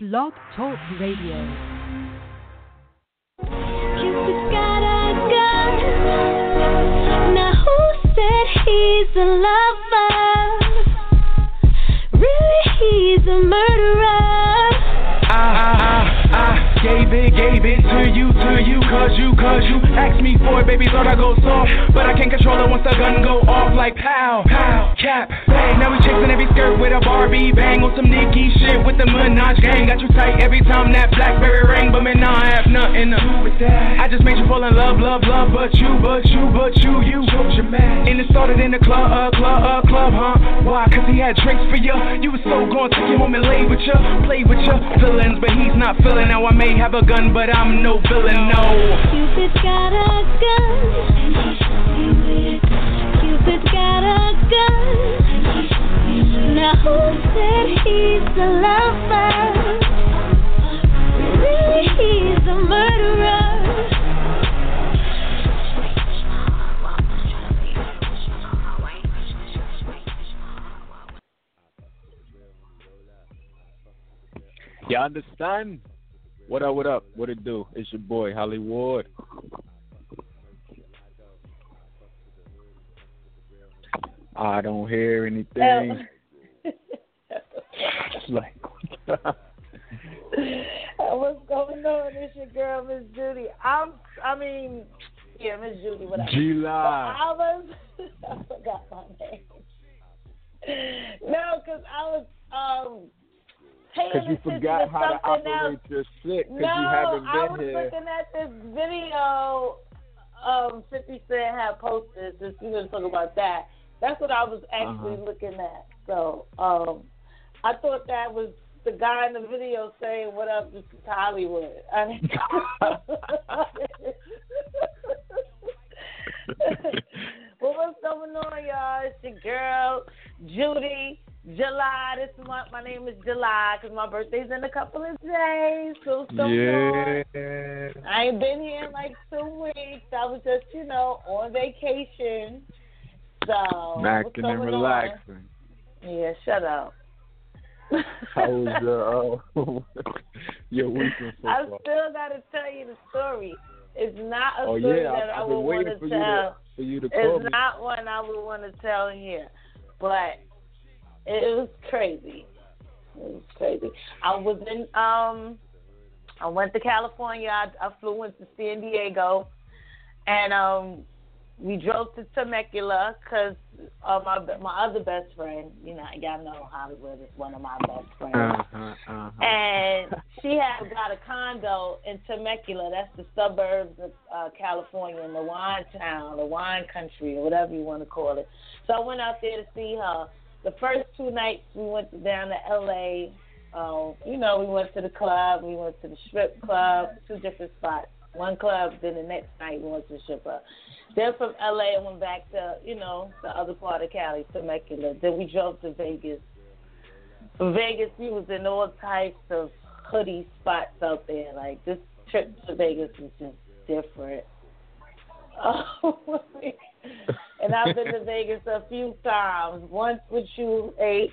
Blog Talk Radio. Cupid's got a gun. Now who said he's a lover? Really, he's a murderer. I, I, I, I gave it, gave it to you, to you, cause you, cause you asked me for it, baby, thought I go soft, but I can't control it once the gun go off like pow, pow, cap, now we chasing every skirt with a Barbie bang. On some Nicki shit with the Minaj gang, got you tight every time that Blackberry ring, but man, nah, I have nothing to do with that, I just made you fall in love, love, love, but you, but you, but you, you, and it started in the club, uh, club, uh, club, huh, why, cause he had drinks for you, you was so gone, took you home and lay with you, play with your feelings, but he's not feeling, now I may have a gun, but I'm no villain, no. Cupid's got a gun. Cupid's got a gun. Now who said he's a lover? Really, he's a murderer. You understand? What up, what up? What it do? It's your boy, Hollywood. I don't hear anything. like, What's going on? It's your girl, Miss Judy. I'm, I mean, yeah, Miss Judy. Whatever. July. I was, I forgot my name. No, because I was um. Because you forgot to how to operate else. your shit because no, you haven't I been was here. looking at this video um 50 Cent had posted. Since we gonna talk about that, that's what I was actually Uh-huh. looking at. So um, I thought that was the guy in the video saying, "What up, this is Hollywood." I mean, well, what's going on, y'all? It's your girl Judy. July. This is my my name is July because my birthday's in a couple of days. So on? Yeah. I ain't been here in like two weeks. I was just, you know, on vacation. So Macking and going on? relaxing. Yeah, shut up. How was your, uh, your weekend so I still got to tell you the story. It's not a Oh, story yeah. that I, I've would want to tell. to, for you to call It's me. not one I would want to tell here, but it was crazy. It was crazy. I was in um, I went to California. I, I flew into San Diego, and um, we drove to Temecula because uh, my my other best friend, you know, y'all know Hollywood is one of my best friends. Uh-huh, uh-huh. And she had got a condo in Temecula. That's the suburbs of uh, California, in the wine town, the wine country, or whatever you want to call it. So I went out there to see her. The first two nights we went down to L.A. Um, you know, we went to the club. We went to the strip club, two different spots. One club, then the next night we went to the strip club. Then from LA, I went back to, you know, the other part of Cali, Temecula. Then we drove to Vegas. From Vegas, we was in all types of hoodie spots out there. Like, this trip to Vegas was just different. Oh, and I've been to Vegas a few times. Once with you, H.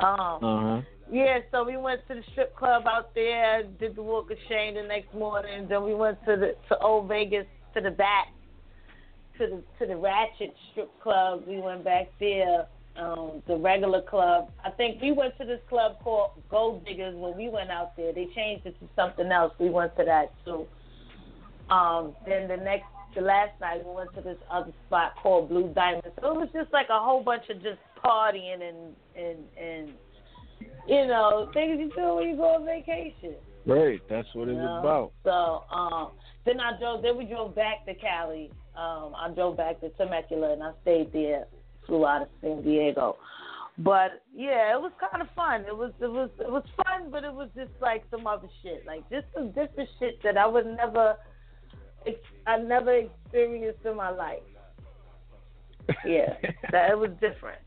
Um, Uh-huh. yeah, so we went to the strip club out there, did the walk of shame the next morning. Then we went to the to Old Vegas to the back, to the to the Ratchet strip club. We went back there, um, the regular club. I think we went to this club called Gold Diggers when we went out there. They changed it to something else. We went to that too. Um, then the next, the last night we went to this other spot called Blue Diamond. So it was just like a whole bunch of just partying and and and you know things you do when you go on vacation. Right, that's what you know? about. So um, then I drove. Then we drove back to Cali. Um, I drove back to Temecula and I stayed there. Flew out of San Diego. But yeah, it was kind of fun. It was it was it was fun, but it was just like some other shit. Like just some different shit that I would never, I never experienced in my life. Yeah, that it was different.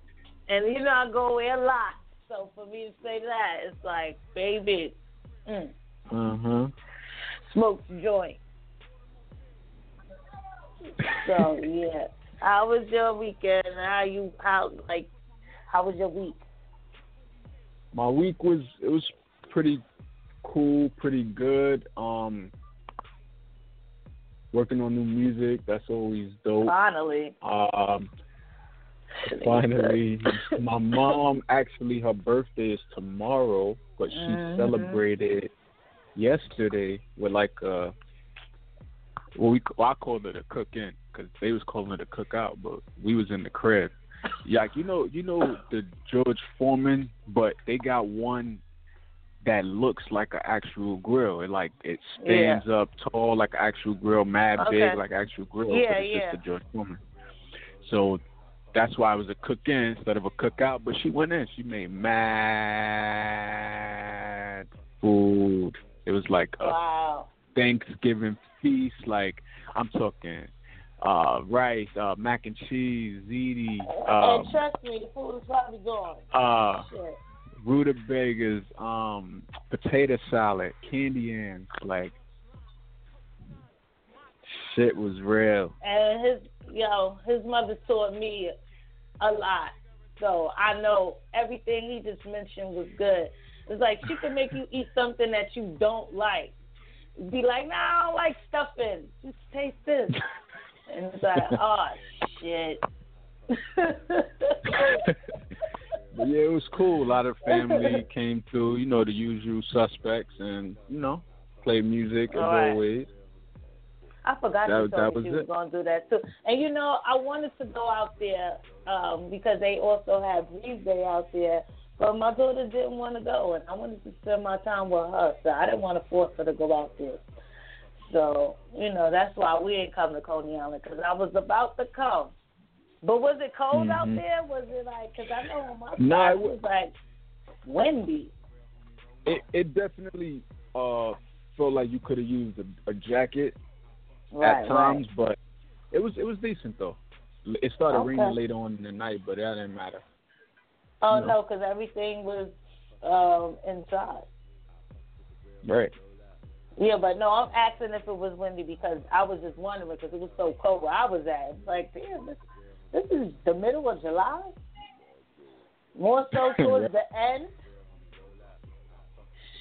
And you know I go away a lot, so for me to say that, it's like, baby, mm, Uh-huh. smoke joint. So yeah, how was your weekend? How you how like how was your week? My week was it was pretty cool, pretty good. Um, working on new music. That's always dope. Finally. Um, finally, my mom actually her birthday is tomorrow, but she Mhm. celebrated yesterday with like a. Well, we well, I called it a cook-in because they was calling it a cookout, but we was in the crib. Yeah, like, you know, you know the George Foreman, but they got one that looks like an actual grill. It like it stands up tall like an actual grill, mad Okay. big like an actual grill. Yeah, but it's yeah. just a George Foreman. So that's why it was a cook in instead of a cookout. But she went in. She made mad food. It was like a Wow. Thanksgiving Like I'm talking uh rice, uh mac and cheese, ziti, um, and trust me, the food is probably gone. uh Shit. rutabagas, um, potato salad, candy yams, like shit was real. And his, yo, his mother taught me a lot. So I know everything he just mentioned was good. It's like she can make you eat something that you don't like. Be like, nah, I don't like stuffing. Just taste this. And it's like, oh shit. But yeah, it was cool. A lot of family came through, you know, the usual suspects and, you know, played music as All right. always. I forgot That- you that told me was she was it. gonna do that too. And you know, I wanted to go out there um, because they also have Breeze Day out there, but my daughter didn't want to go, and I wanted to spend my time with her, so I didn't want to force her to go out there. So you know, that's why we didn't come to Coney Island because I was about to come. But was it cold out Mhm. there? Was it like? Because I know on my Nah, side it was like windy. It it definitely uh felt like you could have used a, a jacket Right, at times, but it was it was decent though. It started Okay. raining later on in the night, but that didn't matter. Oh No. no, because everything was um, inside. Right. Yeah, but no, I'm asking if it was windy because I was just wondering because it was so cold where I was at. It's Like, damn, this, this is the middle of July. More so towards the end.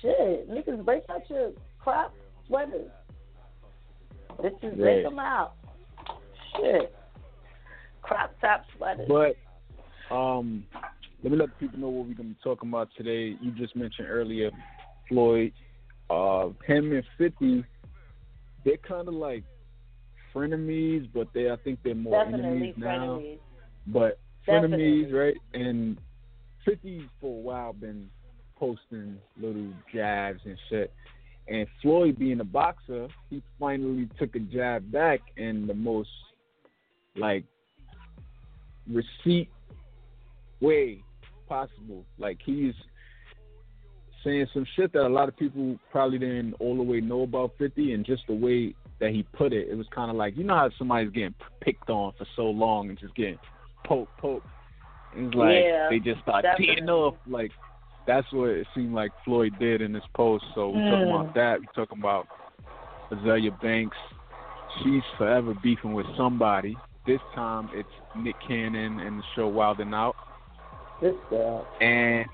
Shit, niggas break out your crop sweaters. Bitches Right. break them out. Shit, crop top sweaters. But um, let me let the people know what we're gonna be talking about today. You just mentioned earlier Floyd, uh, him and Fifty. They're kind of like frenemies, but they I think they're more Definitely enemies now. frenemies. But Definitely. frenemies, right? And Fifty for a while been posting little jabs and shit. And Floyd being a boxer, he finally took a jab back in the most like receipt way possible. Like he's saying some shit that a lot of people probably didn't all the way know about 50 and just the way that he put it, it was kind of like, you know how somebody's getting picked on for so long and just getting poked, poked. And it's like Yeah, they just start teeing definitely. off. Like that's what it seemed like Floyd did in this post. So we're talking Mm. about that. We're talking about Azealia Banks. She's forever beefing with somebody. This time it's Nick Cannon and the show Wild and Out. And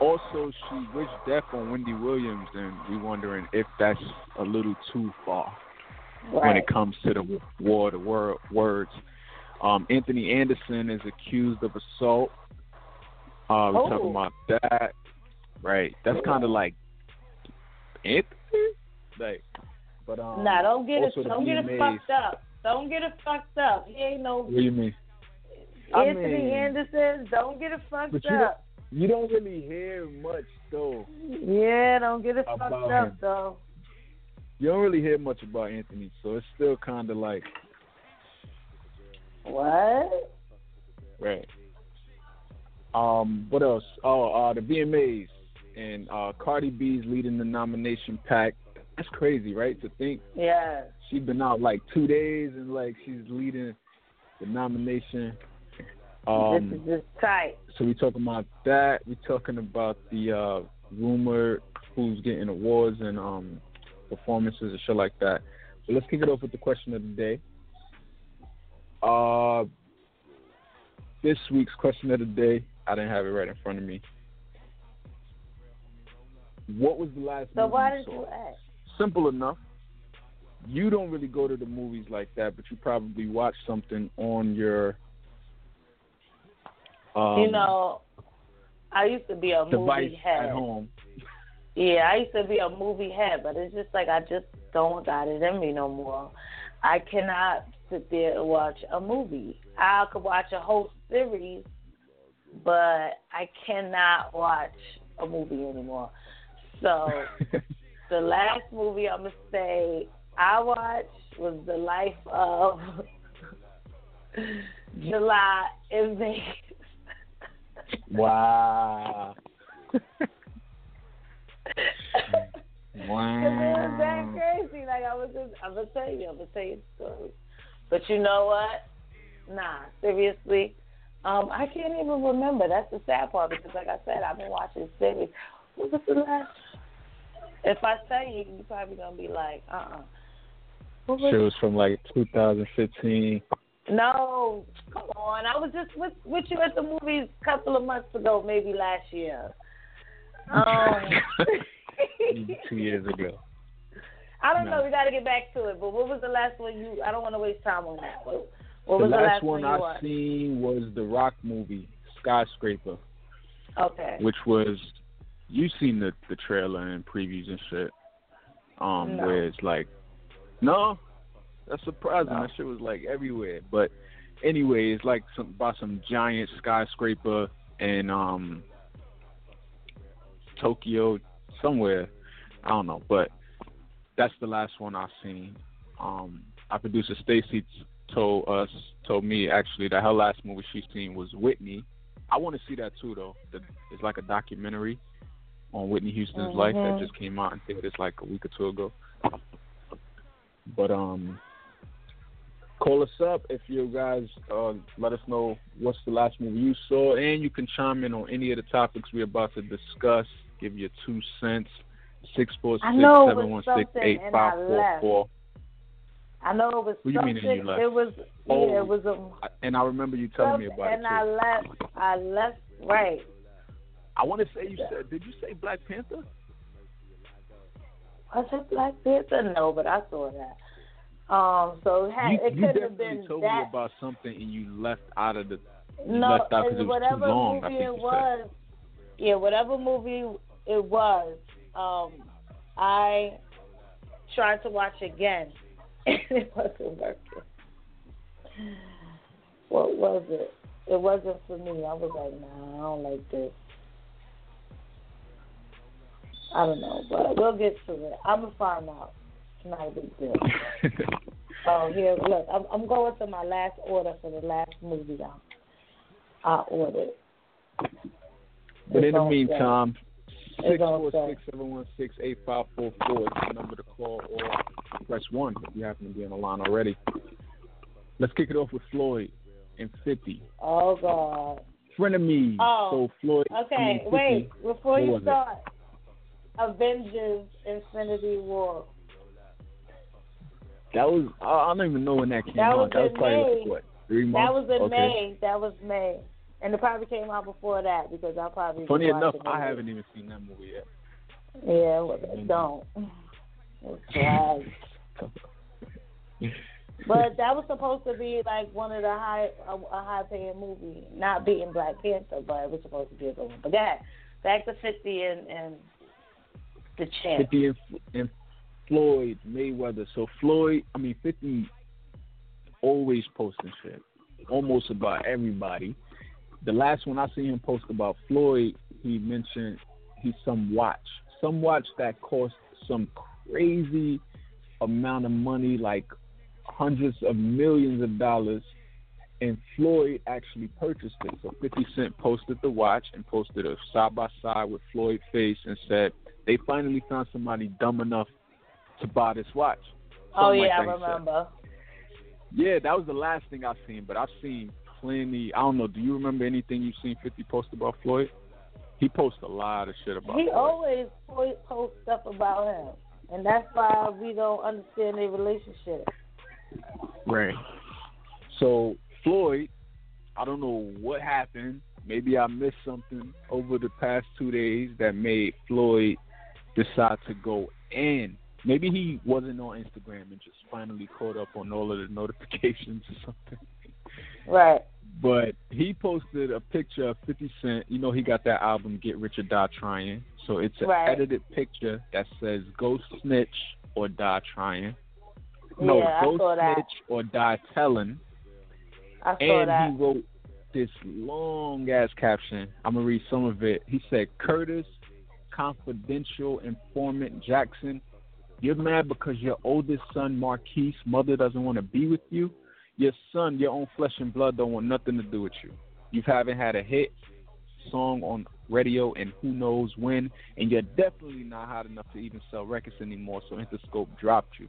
also she wished death on Wendy Williams and we're wondering if that's a little too far when it comes to the war the wor- words. Um, Anthony Anderson is accused of assault. Uh, we're Oh. talking about that. Right. That's kind of like Anthony? Like, but um. Nah, don't get it. Don't get it fucked up. Don't get it fucked up. He ain't no What do you mean? I Anthony mean- Anderson. Don't get it fucked you don't, up. you don't really hear much though. Yeah, don't get it fucked About up though. You don't really hear much about Anthony, so it's still kind of like What? right. Um, what else? Oh, uh, the VMAs and uh, Cardi B's leading the nomination pack. That's crazy, right? To think Yeah. she's been out like two days and like she's leading the nomination. Um, this is just tight. So we talking about that. We talking about the uh, rumor who's getting awards and um, performances and shit like that. But let's kick it off with the question of the day. Uh, this week's question of the day. I didn't have it right in front of me. What was the last So movie why did saw? you ask? Simple enough. You don't really go to the movies like that, but you probably watch something on your um, you know, I used to be a movie head. at home. Yeah, I used to be a movie head, but it's just like I just don't got it in me no more. I cannot sit there and watch a movie. I could watch a whole series, but I cannot watch a movie anymore. So the last movie I'm gonna say I watched was The Life of July in Vegas. Wow. Cause it was that crazy. Like I was just, I'm gonna tell you, I'm gonna tell you the story. But you know what? Nah, seriously. Um, I can't even remember. That's the sad part because, like I said, I've been watching series. What was the last? If I tell you, you probably gonna be like, uh, uh What was Shit was from like 2015. No, come on. I was just with with you at the movies a couple of months ago, maybe last year. Um, Two years ago. I don't No. know. We got to get back to it. But what was the last one you? I don't want to waste time on that. What, what the was last, the last one you I watched? seen was the Rock movie, Skyscraper, Okay. which was you seen the the trailer and previews and shit. Um, No. where it's like, no, that's surprising. No. That shit was like everywhere. But anyway, it's like some about some giant skyscraper in um Tokyo somewhere. I don't know, but that's the last one I've seen. Um, our producer Stacy told us, told me actually that her last movie she's seen was Whitney. I want to see that too, though. The, it's like a documentary on Whitney Houston's life that Mhm. just came out I think it's like a week or two ago. But um, call us up if you guys uh, let us know what's the last movie you saw, and you can chime in on any of the topics we're about to discuss. Give your two cents. Six four I know it was one six something and I left. I know it was What you mean you left? It was Oh. yeah. It was a And I remember you telling me about and it. And I left. I left. Right. I want to say you said. Did you say Black Panther? Was it Black Panther? No, but I saw that. Um. So it, had, you it couldn't have been told me about something and you left out of the. no, left out it was too whatever long, I movie think it was. Yeah, whatever movie it was. Um, I tried to watch again, and it wasn't working. What was it? It wasn't for me. I was like, nah, I don't like this. I don't know, but we'll get to it. I'm gonna find out. It's not a big deal. Oh, here, look, I'm, I'm going to my last order for the last movie I, I ordered. But in the meantime, six four six seven one six eight five four four is the number to call or press one if you happen to be on the line already. Let's kick it off with Floyd and fifty. Oh God. Frenemy. Oh, so Floyd. I Okay, mean, 50. wait. Before you was it? start, Avengers: Infinity War. That was I I don't even know when that came That out. was that was probably May. what three months. That was in okay. May. That was May, and it probably came out before that because I probably. Funny enough, I haven't even seen that movie yet. Yeah, well, mm-hmm. don't. It's. But that was supposed to be like one of the high a, a high paying movie, not beating Black Panther, but it was supposed to be a good one. But that back to fifty and and the champ. 50 and, and Floyd Mayweather. So Floyd, I mean 50, always posting shit, almost about everybody. The last one I see him post about Floyd, he mentioned he's some watch, some watch that cost some crazy amount of money, like hundreds of millions of dollars. And Floyd actually purchased it. So 50 Cent posted the watch and posted a side by side with Floyd face and said, they finally found somebody dumb enough to buy this watch. oh yeah, I he said. remember. Yeah, that was the last thing I've seen, but I've seen plenty. I don't know. Do you remember anything you've seen 50 post about Floyd? He posts a lot of shit about He Floyd. always po- posts stuff about him, and that's why we don't understand their relationship. Right. So Floyd, I don't know what happened. Maybe I missed something over the past two days that made Floyd decide to go in. Maybe he wasn't on Instagram and just finally caught up on all of the notifications or something. Right. But he posted a picture of 50 Cent. You know, he got that album Get Rich or Die Trying. So it's an Right. edited picture that says Go Snitch or Die Trying. No, Yeah, Go saw that. Snitch or Die Telling. I saw And that. he wrote this long ass caption. I'm gonna read some of it. He said, "Curtis, confidential informant Jackson, you're mad because your oldest son Marquise mother doesn't want to be with you. Your son, your own flesh and blood, don't want nothing to do with you. You haven't had a hit song on radio and who knows when, and you're definitely not hot enough to even sell records anymore. So Interscope dropped you."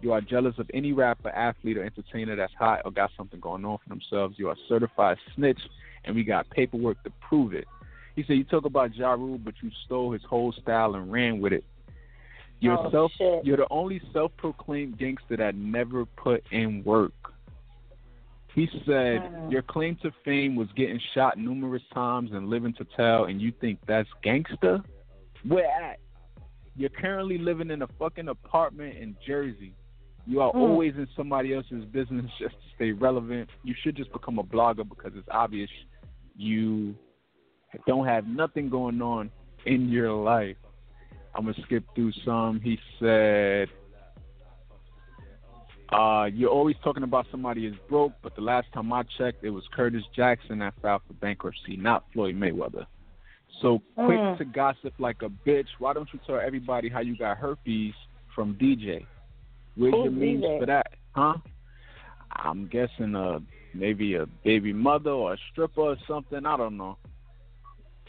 You are jealous of any rapper, athlete, or entertainer that's hot or got something going on for themselves. You are certified snitch, and we got paperwork to prove it. He said, You talk about Ja Rule, but you stole his whole style and ran with it. You're, Oh, self, shit. you're the only self proclaimed gangster that never put in work. He said, Mhm. Your claim to fame was getting shot numerous times and living to tell, and you think that's gangster? Where at? You're currently living in a fucking apartment in Jersey. You are Hmm. always in somebody else's business just to stay relevant. You should just become a blogger because it's obvious you don't have nothing going on in your life. I'm gonna skip through some. He said, uh, "You're always talking about somebody is broke, but the last time I checked, it was Curtis Jackson that filed for bankruptcy, not Floyd Mayweather." So quick Mm. to gossip like a bitch. Why don't you tell everybody how you got herpes from DJ? Where's Who's your memes DJ? for that, huh? I'm guessing uh maybe a baby mother or a stripper or something. I don't know.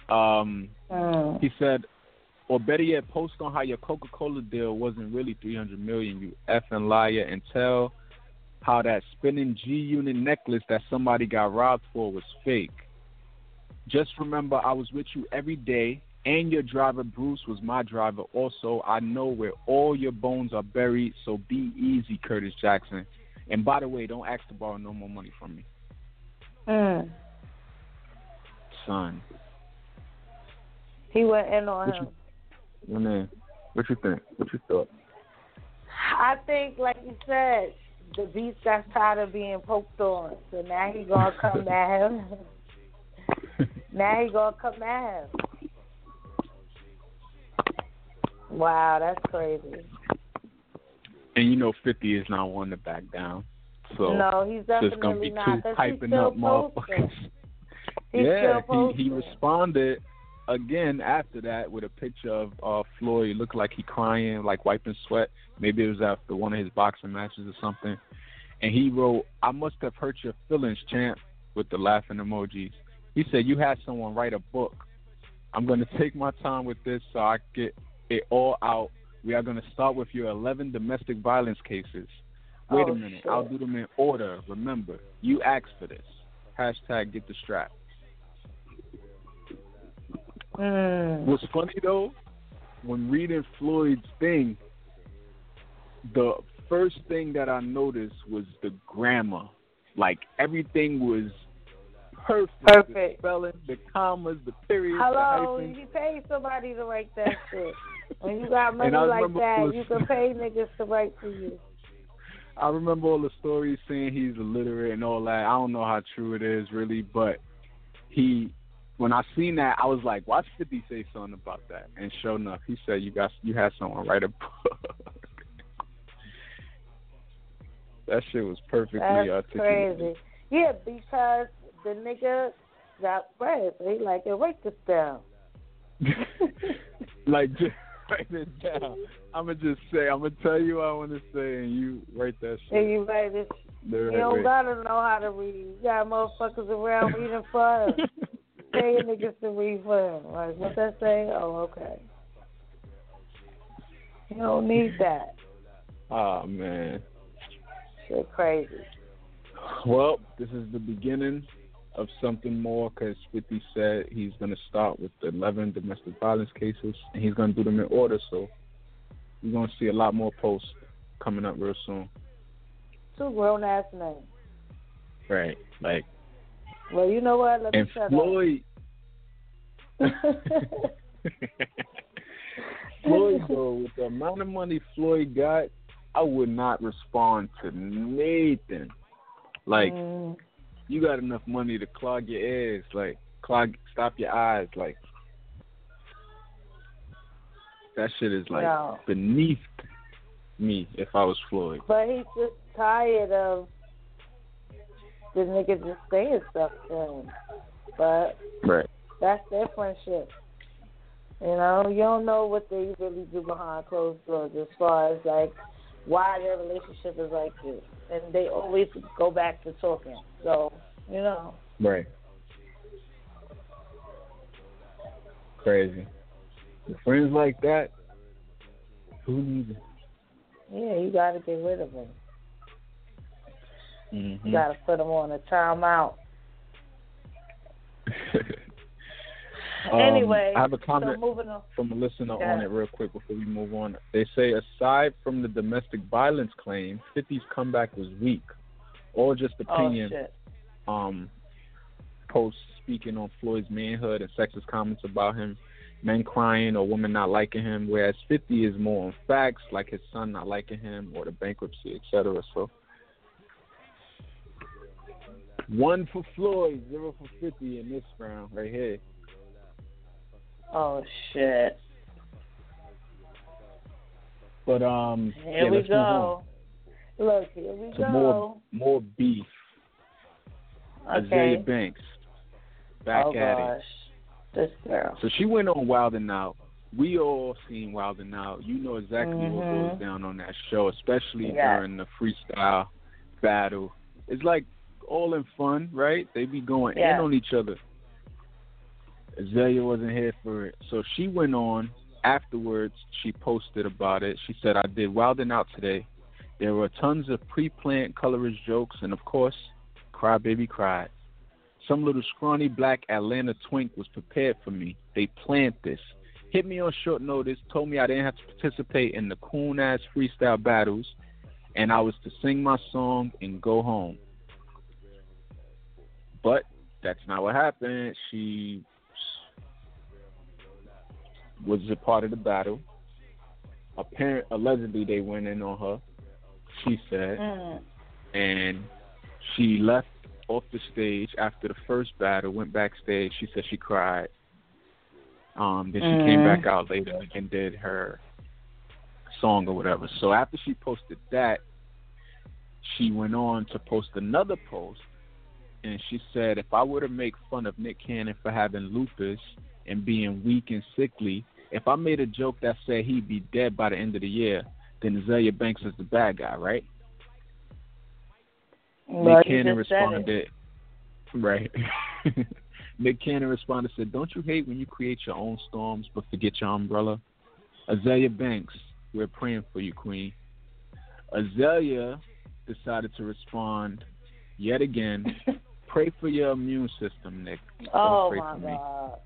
Um, Mm. he said, or better yet, post on how your Coca-Cola deal wasn't really 300 million. You effing liar, and tell how that spinning G-Unit necklace that somebody got robbed for was fake. Just remember, I was with you every day, and your driver Bruce was my driver. Also, I know where all your bones are buried, so be easy, Curtis Jackson. And by the way, don't ask to borrow no more money from me, Mm. son. He went in on What him. you- Man, what you think? What you thought? I think, like you said, the beast got tired of being poked on, so now he gonna come at him. now he gonna come at him. Wow, that's crazy. And you know, 50 is not one to back down. So no, he's it's just gonna definitely be not. two 'cause he's hyping still up motherfuckers. He's yeah, he he responded again after that with a picture of uh Floyd looked like he crying, like wiping sweat. Maybe it was after one of his boxing matches or something. And he wrote, I must have hurt your feelings, champ, with the laughing emojis. He said, You had someone write a book. I'm gonna take my time with this so I get it all out. We are gonna start with your eleven domestic violence cases. Wait Oh, a minute, shit. I'll do them in order. Remember, you asked for this. Hashtag get the strap. Mm. What's funny though, when reading Floyd's thing, the first thing that I noticed was the grammar. Like everything was perfect. The spelling, the commas, the periods, Hello, the hyphens. you pay somebody to write that shit. When you got money like that, was- you can pay niggas to write for you. I remember all the stories saying he's illiterate and all that. I don't know how true it is really, but he when I seen that I was like, Watch Fifty say something about that and sure enough he said you got you had someone write a book. that shit was perfectly That's articulated. crazy. Yeah, because the nigga got bread, he like, write this down. like just write it down. I'ma just say I'ma tell you what I wanna say and you write that shit. And you write this. the You right don't way. gotta know how to read. You got motherfuckers around reading for him. Pay niggas to read for him. Like, what that say? Oh, okay. You don't need that. oh man. Shit crazy. Well, this is the beginning of something more because 50 said he's going to start with the 11 domestic violence cases and he's going to do them in order. So we're going to see a lot more posts coming up real soon. Two grown ass men. Right. Like, Well, you know what? Let me and shut Floyd. up. Floyd though, with the amount of money Floyd got, I would not respond to Nathan. Like Mm, you got enough money to clog your ears, like clog, stop your eyes, like that shit is like No. beneath me if I was Floyd. but he's just tired of the nigga just saying stuff to him. But Right. that's their friendship. You know, you don't know what they really do behind closed doors as far as like why their relationship is like this. And they always go back to talking. So, you know. Right. Crazy. With friends like that, who needs it? Yeah, you gotta get rid of them. Mm-hmm. You gotta put them on a timeout. Um, anyway, I have a comment on. from a listener Yeah. on it real quick before we move on. They say aside from the domestic violence claim, 50's comeback was weak. All just Oh opinion shit. um posts speaking on Floyd's manhood and sexist comments about him, men crying or women not liking him, whereas 50 is more on facts, like his son not liking him or the bankruptcy, etc. So one for Floyd, zero for 50 in this round right here. Oh shit. But um, Here yeah, we let's move on. go. Look, here we to go. more more beef. Okay. Banks back oh at it. gosh. This girl. So she went on Wild and Out. We all seen Wild and Out. You know exactly what Mhm. goes down on that show, especially Yeah. during the freestyle battle. It's like all in fun, right? They be going Yeah. in on each other. Azealia wasn't here for it. So she went on afterwards, she posted about it. She said, I did wilding Out today. There were tons of pre planned colorist jokes and of course, Cry Baby Cried. Some little scrawny black Atlanta twink was prepared for me. They planned this. Hit me on short notice, told me I didn't have to participate in the coon ass freestyle battles, and I was to sing my song and go home. But that's not what happened. She was a part of the battle. Apparent, allegedly, they went in on her. She said, Mm. and she left off the stage after the first battle. Went backstage. She said she cried. Um, then she came Mhm. back out later and did her song or whatever. So after she posted that, she went on to post another post, and she said, "If I were to make fun of Nick Cannon for having lupus and being weak and sickly, if I made a joke that said he'd be dead by the end of the year, then Azealia Banks is the bad guy, right?" Well, Nick Cannon just said it. responded, right. Nick Cannon responded, said, Don't you hate when you create your own storms but forget your umbrella? Azealia Banks, we're praying for you, Queen. Azealia decided to respond yet again. Pray for your immune system, Nick. Don't Oh my god.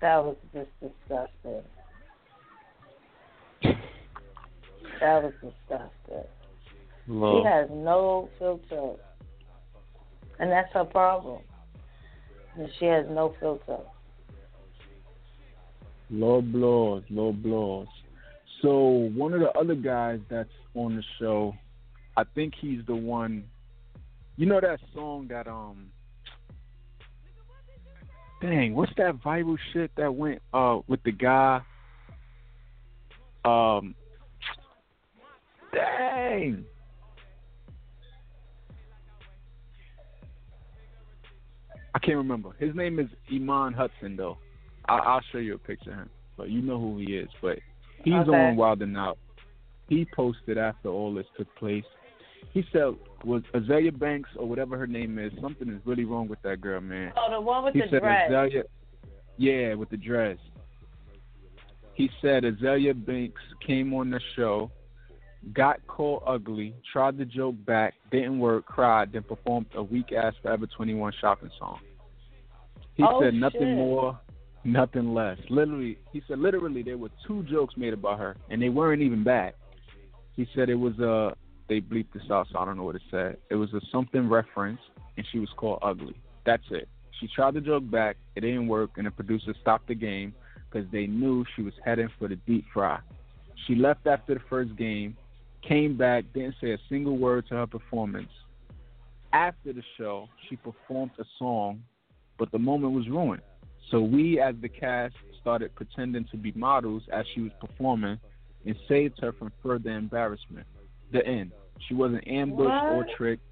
That was just disgusting. That was disgusting. Lord. She has no filter. And that's her problem. That she has no filter. Low blows, low blows. So one of the other guys that's on the show, I think he's the one. You know that song that um. Dang, what's that viral shit that went uh with the guy? Um. Dang. I can't remember. His name is Iman Hudson though. I, I'll show you a picture of him, but you know who he is. But he's Okay. on Wild and Out. He posted after all this took place. He said, "Was Azealia Banks or whatever her name is? Something is really wrong with that girl, man." Oh, the one with he the said dress. Azealia, yeah, with the dress. He said Azealia Banks came on the show, got called ugly, tried the joke back, didn't work, cried, then performed a weak ass Forever 21 shopping song. He Oh, said nothing shit. more, nothing less. Literally, he said literally there were two jokes made about her, and they weren't even bad. He said it was a they bleeped this out, so I don't know what it said. It was a something reference, and she was called ugly. That's it. She tried to joke back, it didn't work, and the producer stopped the game because they knew she was heading for the deep fry. She left after the first game, came back, didn't say a single word to her performance. After the show, she performed a song, but the moment was ruined. So we, as the cast, started pretending to be models as she was performing and saved her from further embarrassment. The end. She wasn't ambushed or What? tricked.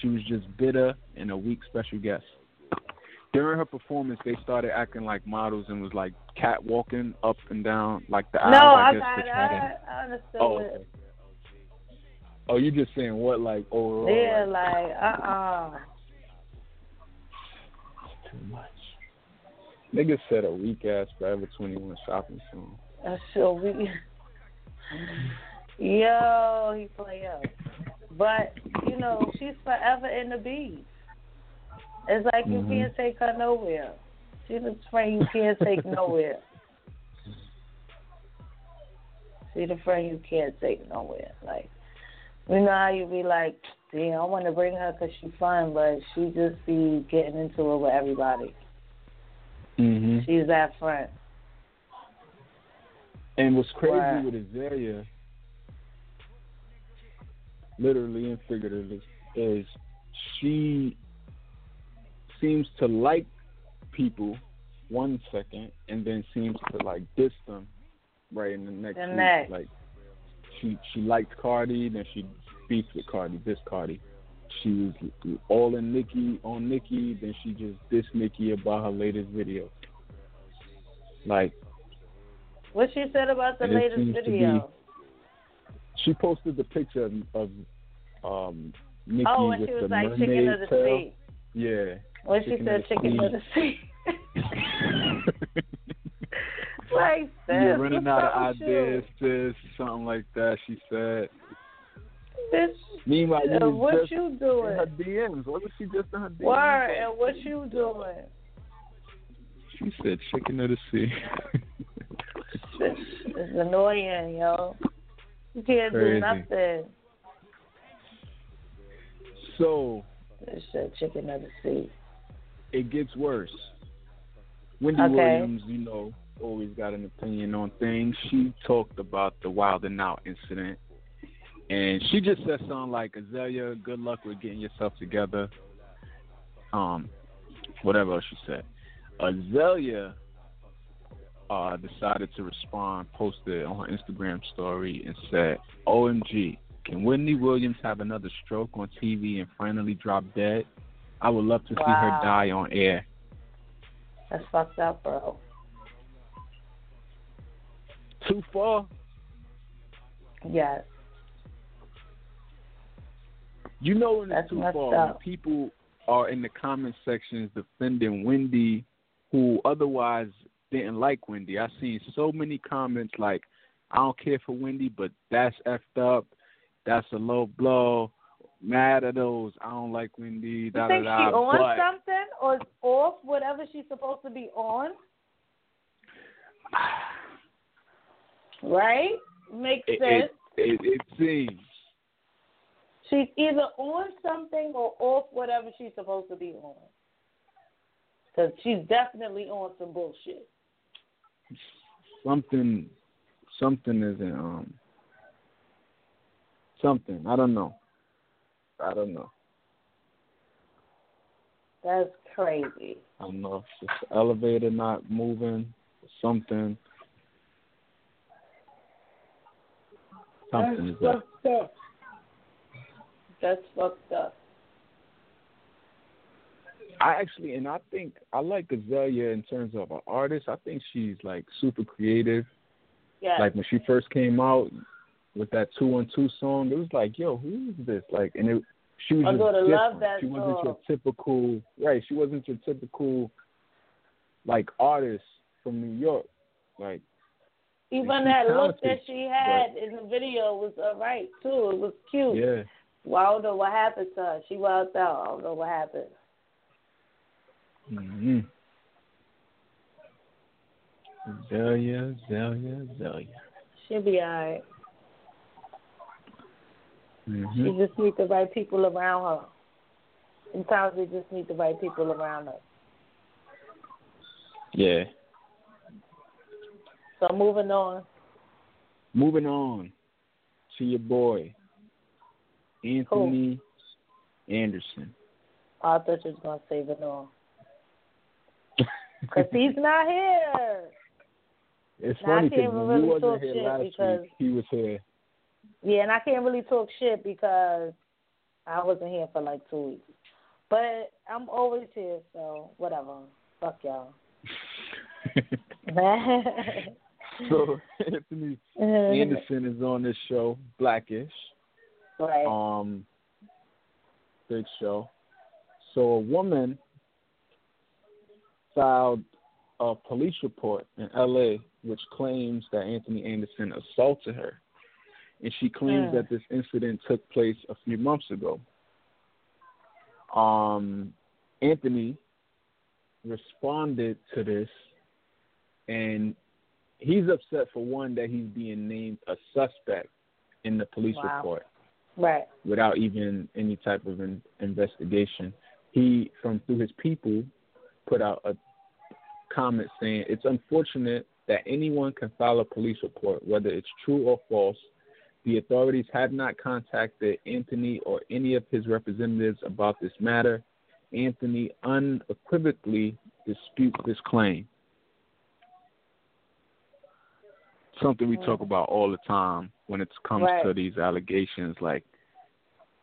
She was just bitter and a weak special guest. During her performance, they started acting like models and was like catwalking up and down like the aisles. No, I I guess got to try to- I, I understood Oh, it. Oh, you just saying what like overall? Yeah, like, like uh uh too much. Niggas said a weak ass Forever 21 shopping song. That's so we. Yo, he play up. But you know, she's forever in the beef. It's like you Mhm. can't take her nowhere. She's a friend you can't take nowhere. She's the friend you can't take nowhere. Like, you know how you be like, damn, I want to bring her because she's fun, but she just be getting into it with everybody. Mm-hmm. She's that friend. And what's crazy Right. with Azealia, literally and figuratively, is she seems to like people one second and then seems to like diss them right in the next The next. Like she she liked Cardi, then she beefed with Cardi, this Cardi. She was all in Nicki on Nicki, then she just dissed Nicki about her latest video. Like What she said about the latest video? She posted the picture of, of um Nicki oh, when with she was the like mermaid chicken of the tail. sea. Yeah. When she said chicken of the sea. like, You're sis, running out of ideas, sis, something like that, she said. Bitch, Meanwhile, you was what just you in doing? her DMs. What Wasn't she just in her DMs? Word, and what you doing? She said chicken of the sea. this is annoying, yo. You can't Crazy. do nothing. so Bitch said chicken of the sea. it gets worse. Wendy Okay. Williams, you know, always got an opinion on things. She talked about the Wild and Out incident. And she just said something like, Azealia, good luck with getting yourself together. Um, whatever else she said. Azealia uh, decided to respond, posted on her Instagram story, and said, OMG, can Wendy Williams have another stroke on TV and finally drop dead? I would love to see her die on air. That's fucked up, bro. Too far? Yes. You know when That's it's too far. When people are in the comment sections defending Wendy, who otherwise didn't like Wendy. I seen so many comments like, "I don't care for Wendy, but that's effed up. That's a low blow. Mad at those. I don't like Wendy. You Da think da she da." on but something or off whatever she's supposed to be on? Right? Makes it, sense. it, it, it seems. She's either on something or off whatever she's supposed to be on. Because she's definitely on some bullshit. Something something isn't um something. I don't know. I don't know. That's crazy. I don't know if it's the elevator not moving, something. Something is That's up. up. That's fucked up. I actually, and I think I like Azealia in terms of an artist. I think she's like super creative. Yeah. Like when she first came out with that two one two song, it was like, yo, who is this? Like, and it, she was I'm just gonna love different. that She wasn't your typical, right? She wasn't your typical like artist from New York. Like, Even that look that she had in the video was alright too. It was cute. yeah, Well, I don't know what happened to her. She wilded out. I don't know what happened. Mm-hmm. Azealia, Azealia, Azealia. She'll be alright. Mm-hmm. She just need the right people around her. Sometimes we just need the right people around us. Yeah. So moving on. Moving on to your boy, Anthony Anderson. Oh, I thought you was gonna say Vanilla. Cause he's not here. It's Now, funny because really you wasn't here shit last because- week. He was here. Yeah, and I can't really talk shit because I wasn't here for like two weeks. But I'm always here, so whatever. Fuck y'all. so Anthony Anderson is on this show, Blackish. right. Um, big show. So a woman filed a police report in L.A. which claims that Anthony Anderson assaulted her, and she claims Hmm. that this incident took place a few months ago. Um, Anthony responded to this, and he's upset for one that he's being named a suspect in the police Wow. report right. without even any type of in, investigation. He, from through his people, put out a comment saying it's unfortunate that anyone can file a police report, whether it's true or false. The authorities have not contacted Anthony or any of his representatives about this matter. Anthony unequivocally disputes this claim. Something we talk about all the time when it comes Right. to these allegations, like,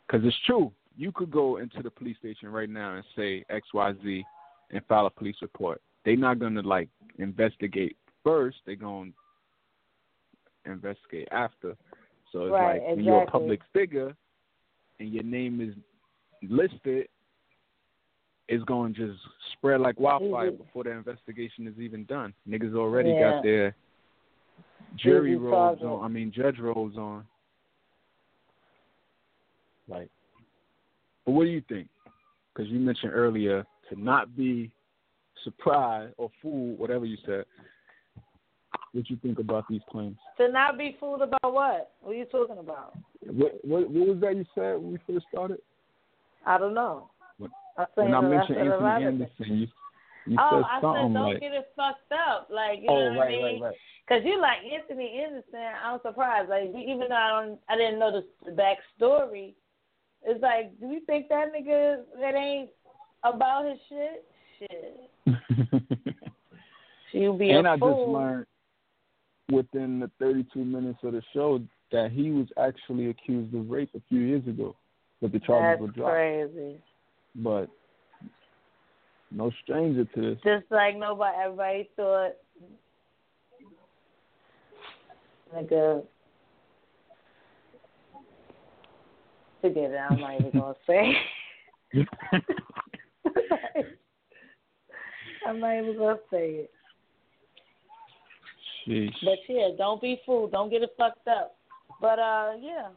because it's true. You could go into the police station right now and say X, Y, Z, and file a police report. They're not gonna like investigate first. They're gonna investigate after. So it's Right, like when you're a public figure and your name is listed, it's going to just spread like wildfire Mhm. before the investigation is even done. Niggas already Yeah. got their jury Easy robes on. I mean, judge robes on. Like, but what do you think? Because you mentioned earlier to not be surprised or fooled, whatever you said. What you think about these claims? To not be fooled about what? What are you talking about? What what, what was that you said when we first started? I don't know. What- I said When I mentioned Anthony. Anderson, you you Oh, said I said don't like, get it fucked up. Like, you "Oh, know what right, I mean? right, right." Cause you like Anthony Anderson, I'm surprised. Like even though I don't, I didn't know the, the backstory. It's like, do you think that nigga that ain't about his shit? Shit, you be and a I fool. just learned within the 32 minutes of the show that he was actually accused of rape a few years ago, but the charges That's were dropped. crazy. But no stranger to this. Just like nobody, everybody thought, nigga. Forget it. I'm not even gonna say. I'm not even gonna say it. But yeah, don't be fooled. Don't get it fucked up. But uh, yeah,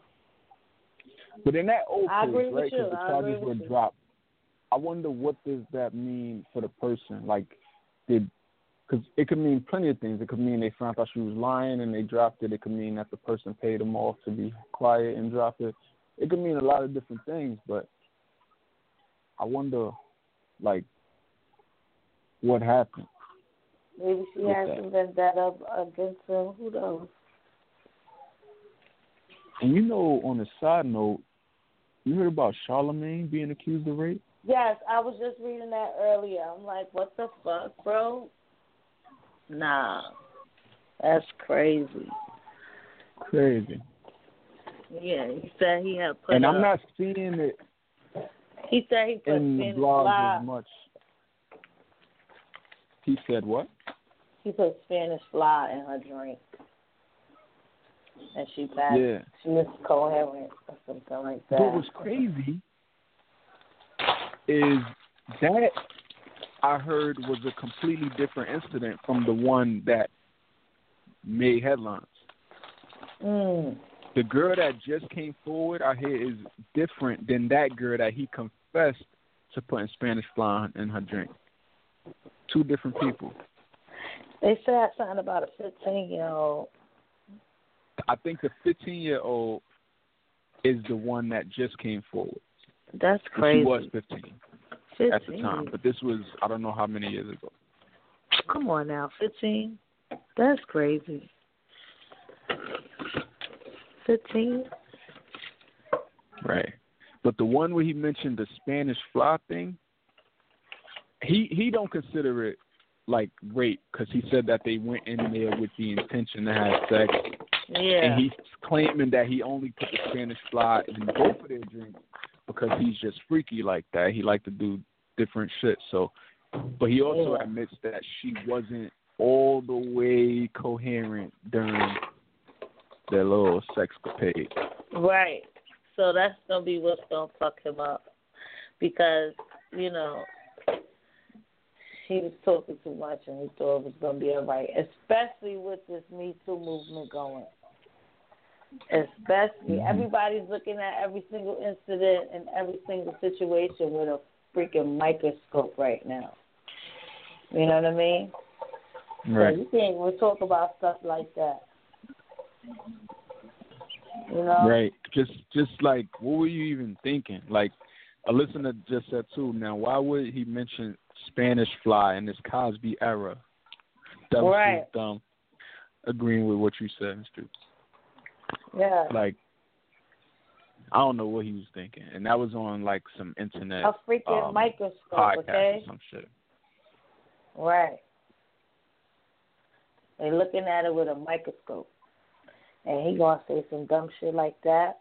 But in that old I case, right, because the charges were you. dropped, I wonder what does that mean for the person? Like, did because it could mean plenty of things. It could mean they found out she was lying and they dropped it. It could mean that the person paid them off to be quiet and drop it. It could mean a lot of different things. But I wonder, like, what happened? maybe she has that. some vendetta against him. Who knows? And you know, on a side note, you heard about Charlemagne being accused of rape? Yes, I was just reading that earlier. I'm like, what the fuck, bro? Nah, that's crazy. Crazy. Yeah, he said he had put. And I'm up- not seeing it He said he put in the Spanish blogs fly. as much. He said what? He put Spanish fly in her drink, and she passed. Yeah. She was coherent or something like that. What was crazy is that I heard was a completely different incident from the one that made headlines. Mm. The girl that just came forward, I hear, is different than that girl that he confessed to putting Spanish fly in her drink. Two different people. They said something about a 15 year old. I think the 15 year old is the one that just came forward. That's crazy. She was 15 at the time, but this was I don't know how many years ago. Come on now, 15. That's crazy. Fifteen. Right. But the one where he mentioned the Spanish fly thing, he he don't consider it like rape because he said that they went in there with the intention to have sex, Yeah. and he's claiming that he only put the Spanish fly in both of their drinks because he's just freaky like that. He like to do different shit. So, but he also Yeah. admits that she wasn't all the way coherent during their little sexcapade. Right. So that's gonna be what's gonna fuck him up, because you know he was talking too much and he thought it was gonna be all right, especially with this Me Too movement going. Especially, Mhm. everybody's looking at every single incident and every single situation with a freaking microscope right now. You know what I mean? So you can't even talk about stuff like that. You know? Right. Just just like what were you even thinking? Like a listener just said too, now why would he mention Spanish fly in this Cosby era? Was Right. dumb. Agreeing with what you said, Mr. Yeah. Like I don't know what he was thinking. And that was on like some internet A freaking um, microscope, okay? or some shit. Right. They're looking at it with a microscope. And he gonna say some dumb shit like that.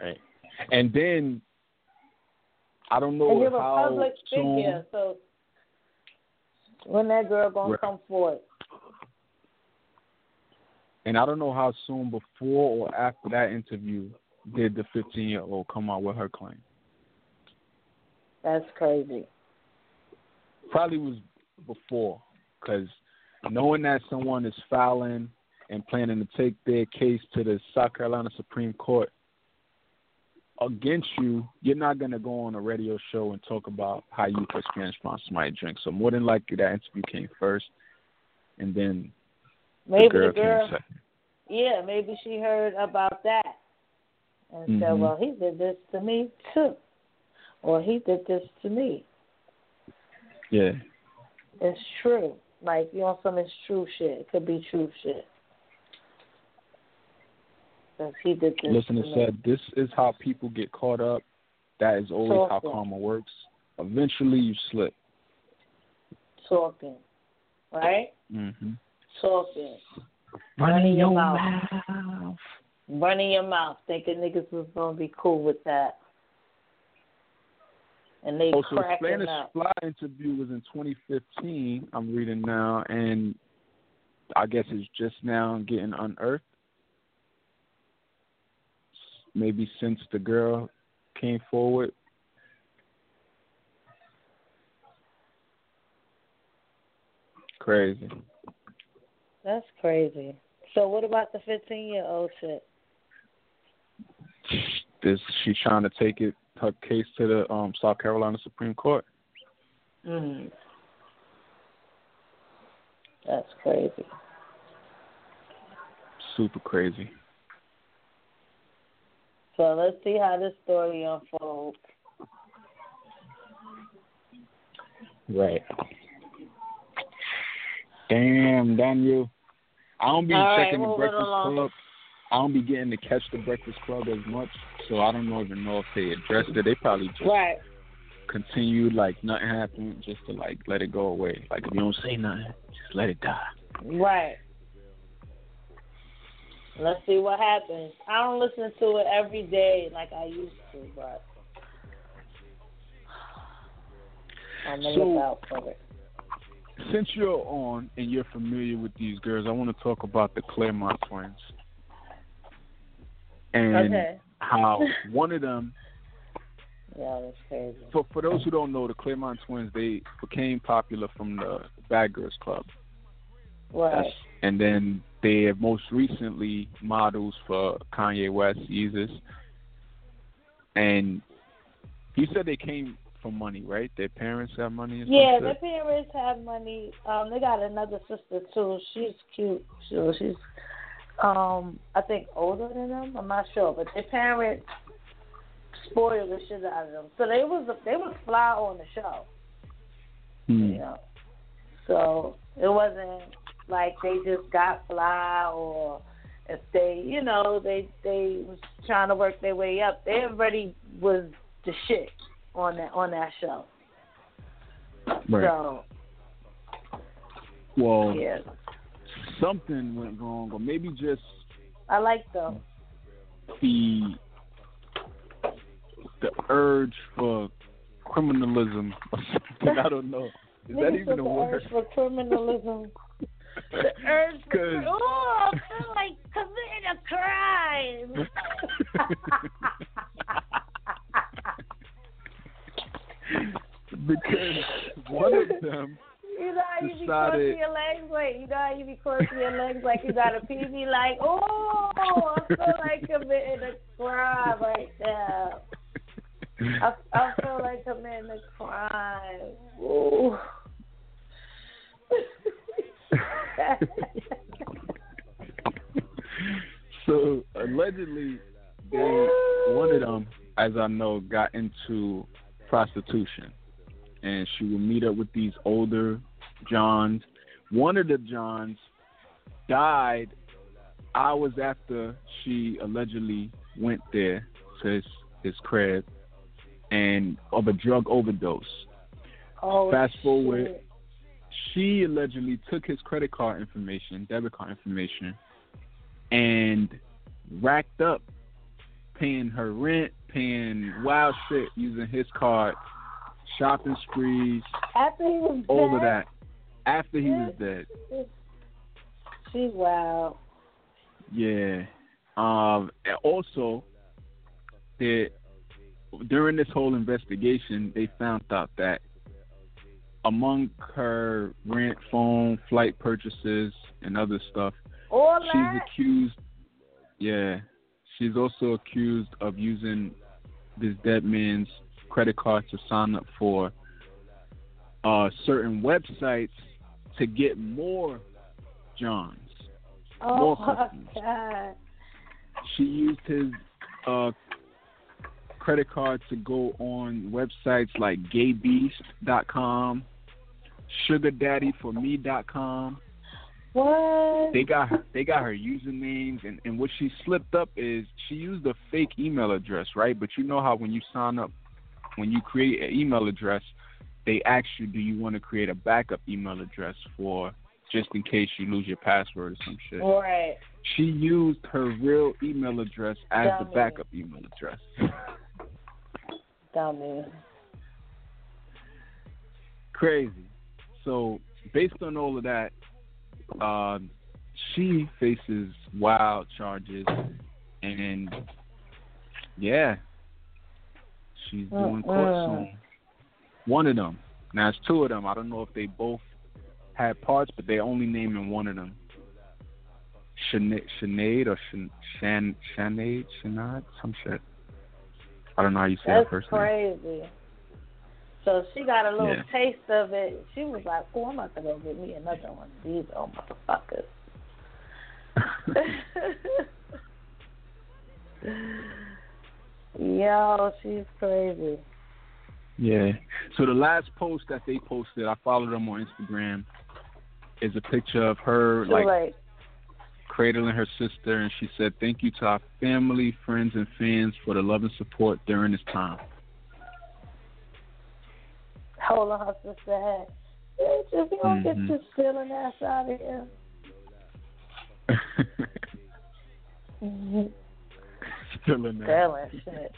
Right. And then I don't know you're a how public soon figure, so when that girl gonna Right. come forward? And I don't know how soon before or after that interview did the 15 year old come out with her claim. That's crazy. Probably was before, because knowing that someone is filing and planning to take their case to the South Carolina Supreme Court against you, you're not going to go on a radio show and talk about how you Spanish on somebody's drink. So more than likely that interview came first, and then Maybe the girl, the girl came second. yeah, maybe she heard about that and said, Mhm. Well, he did this to me too. Or he did this to me. Yeah. It's true. Like you know some it's true shit. It could be true shit. Because he did this Listener to said, "This is how people get caught up. That is always how karma works. Eventually, you slip." talking. Right? hmm Talking. Running your your mouth. mouth. Running your mouth, thinking niggas was gonna be cool with that. And they Also, the cracking Spanish up. Fly interview was in 2015. I'm reading now, and I guess it's just now getting unearthed. Maybe since the girl came forward. Crazy. That's crazy. So what about the fifteen year old shit? Is she trying to take it her case to the um South Carolina Supreme Court? Mm. That's crazy. Super crazy. So let's see how this story unfolds. Right. Damn, Daniel. I don't be All right, checking the Breakfast. Club. I don't be getting to catch the Breakfast Club as much, so I don't even know if they addressed it. They probably just Right. continued like nothing happened, just to like let it go away. Like if you don't say nothing, just let it die. Right. Let's see what happens. I don't listen to it every day like I used to, but I'm gonna So- look out for it. Since you're on and you're familiar with these girls, I want to talk about the Clermont twins and Okay. how one of them Yeah, that's crazy. for for those who don't know, the Clermont twins they became popular from the Bad Girls Club, Right. And then they have most recently models for Kanye West, Yeezus, and you said they came from money, right? Their parents got money. Yeah, their parents have money. Um, they got another sister too. She's cute. So she's um I think older than them. I'm not sure, but their parents spoiled the shit out of them. So they was they was fly on the show. Hmm. You know. So It wasn't like they just got fly or if they, you know, they they was trying to work their way up. They already was the shit on that on that show. Right. So well, yeah, something went wrong, or maybe just I like them. the the urge for criminalism or something. I don't know. Is that even a word? for criminalism. The urge for oh, I feel like committing a crime. because one of them, You know how you be crossing your legs? Wait, you know how you be crossing your legs like you got a PB? Like, oh, I feel like committing a crime right now. I, I feel like committing a crime. Ooh. so allegedly, they one of them, as I know, got into prostitution, and she would meet up with these older Johns. One of the Johns died hours after she allegedly went there to his, his crib and of a drug overdose. oh, Fast forward. shit. She allegedly took his credit card information, debit card information, and racked up paying her rent, paying wild shit using his card, shopping sprees, After he was all dead, of that. After he was dead. She's wild. Yeah. Um also that during this whole investigation they found out that among her rent, phone, flight purchases and other stuff, All she's that. accused yeah. She's also accused of using this dead man's credit card to sign up for uh certain websites to get more Johns. oh more customers. god. she used his uh credit card to go on websites like gaybeast.com, sugardaddyforme.com. What? They got her, they got her usernames and and what she slipped up is she used a fake email address, right? But you know how when you sign up when you create an email address, they ask you do you want to create a backup email address for just in case you lose your password or some shit. Right. She used her real email address as the backup email address. Dummy. Crazy. So, based on all of that, uh, she faces wild charges, and yeah, she's doing court soon. One of them. Now it's two of them. I don't know if they both had parts, but they're only naming one of them. Sinead, Sinead or Shan, Shan, Sinead, Sinead, some shit. I don't know how you say That's her first name. crazy. So she got a little Yeah. taste of it. She was like, "Oh, I'm about to go get me another one of these old motherfuckers." Yo, she's crazy. Yeah. So the last post that they posted, I followed them on Instagram, is a picture of her Too like late. cradling her sister, and she said, "Thank you to our family, friends, and fans for the love and support during this time." Hold on, her sister had. Bitch, if you don't Mhm. get your stealing ass out of here. Mm-hmm. Still. Stealing shit.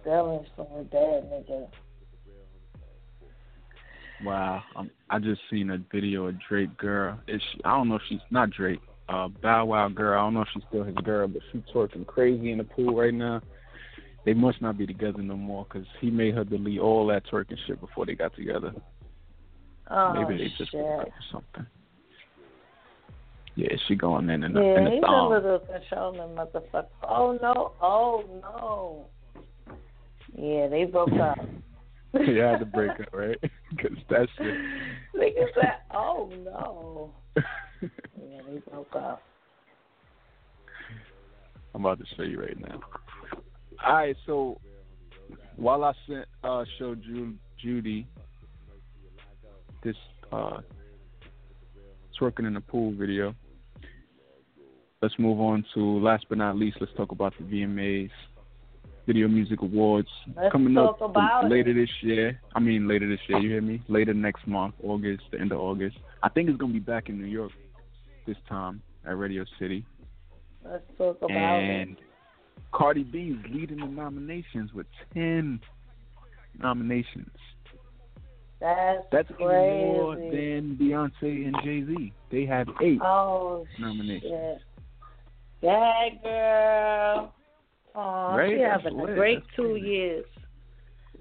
Stealing from a dead nigga. Wow. Um, I just seen a video of Drake girl. Is she, I don't know if she's not Drake. Uh, Bow Wow girl. I don't know if she's still his girl, but she's twerking crazy in the pool right now. They must not be together no more because he made her delete all that twerking shit before they got together. Oh, Maybe they just shit. broke up or something. Yeah, she going in and in Yeah, the he's a thong. little controlling motherfucker. Oh no! Oh no! Yeah, they broke up. you had to break up, right? Because that shit. Nigga said, "Oh no!" Yeah, they broke up. I'm about to show you right now. All right, so while I sent uh showed Ju- Judy this uh, twerking in the pool video. Let's move on to last but not least. Let's talk about the VMAs, Video Music Awards Let's coming up later it. this year. I mean later this year. You hear me? Later next month, August, the end of August. I think it's gonna be back in New York this time at Radio City. Let's talk about and it. Cardi B is leading the nominations with ten nominations. That's, That's crazy. even more than Beyonce and Jay Z. They have eight. oh nominations. shit. Yeah, girl. Oh, Right? she That's having a great That's two years.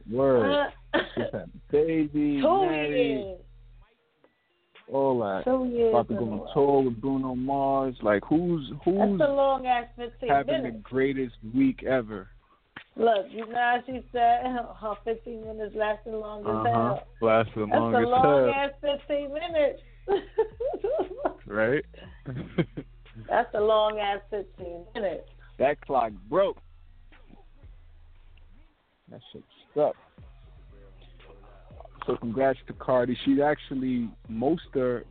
Word. Uh, baby, two married, years. All that. Two years. About to go a on tour with Bruno Mars. Like who's That's who's a long ass fifteen having minutes. the greatest week ever? Look, you know how she said her fifteen minutes lasting longer as Uh huh. hell. Last the That's a long ass fifteen minutes. right? That's a long ass fifteen minutes. that clock broke. That shit stuck. So congrats to Cardi. She actually most of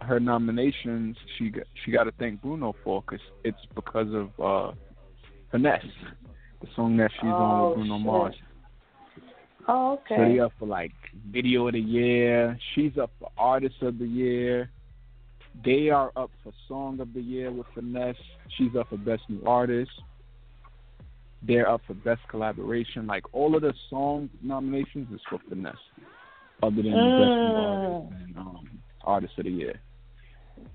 her nominations she got, she got to thank Bruno for because it's because of uh, finesse, the song that she's on Oh, with Bruno shit. Mars. Oh, okay. So they up for like video of the year. She's up for artist of the year. They are up for song of the year with finesse. She's up for best new artist. They're up for best collaboration. Like all of the song nominations is for finesse, other than best Mm. artist and um, artist of the year.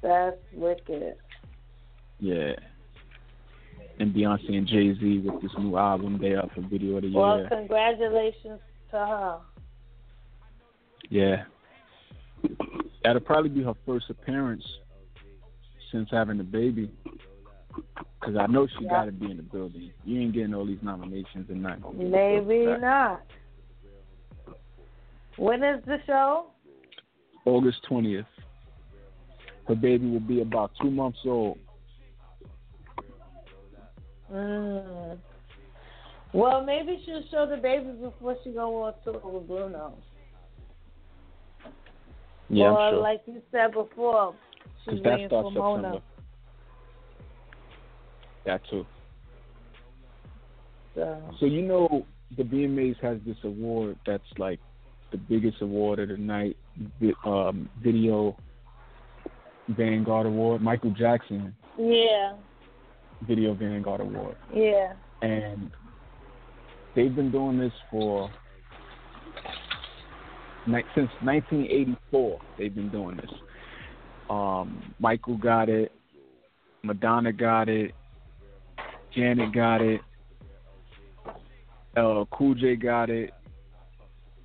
That's wicked. Yeah. And Beyonce and Jay Z with this new album, they up for video of the year. Well, congratulations to her. Yeah. That'll probably be her first appearance since having the baby. Because I know she got to be in the building. You ain't getting all these nominations and not Maybe not. When is the show? August 20th. Her baby will be about two months old. Mm. Well, maybe she'll show the baby before she go on tour with Bruno. Yeah, or I'm sure. like you said before, she's waiting for Mona. September. That too. So. So you know the VMAs has this award that's like the biggest award of the night, um, Video Vanguard Award. Michael Jackson Yeah, Video Vanguard Award, yeah. and they've been doing this for since 1984. They've been doing this. Um, Michael got it, Madonna got it, Janet got it, uh, Cool J got it,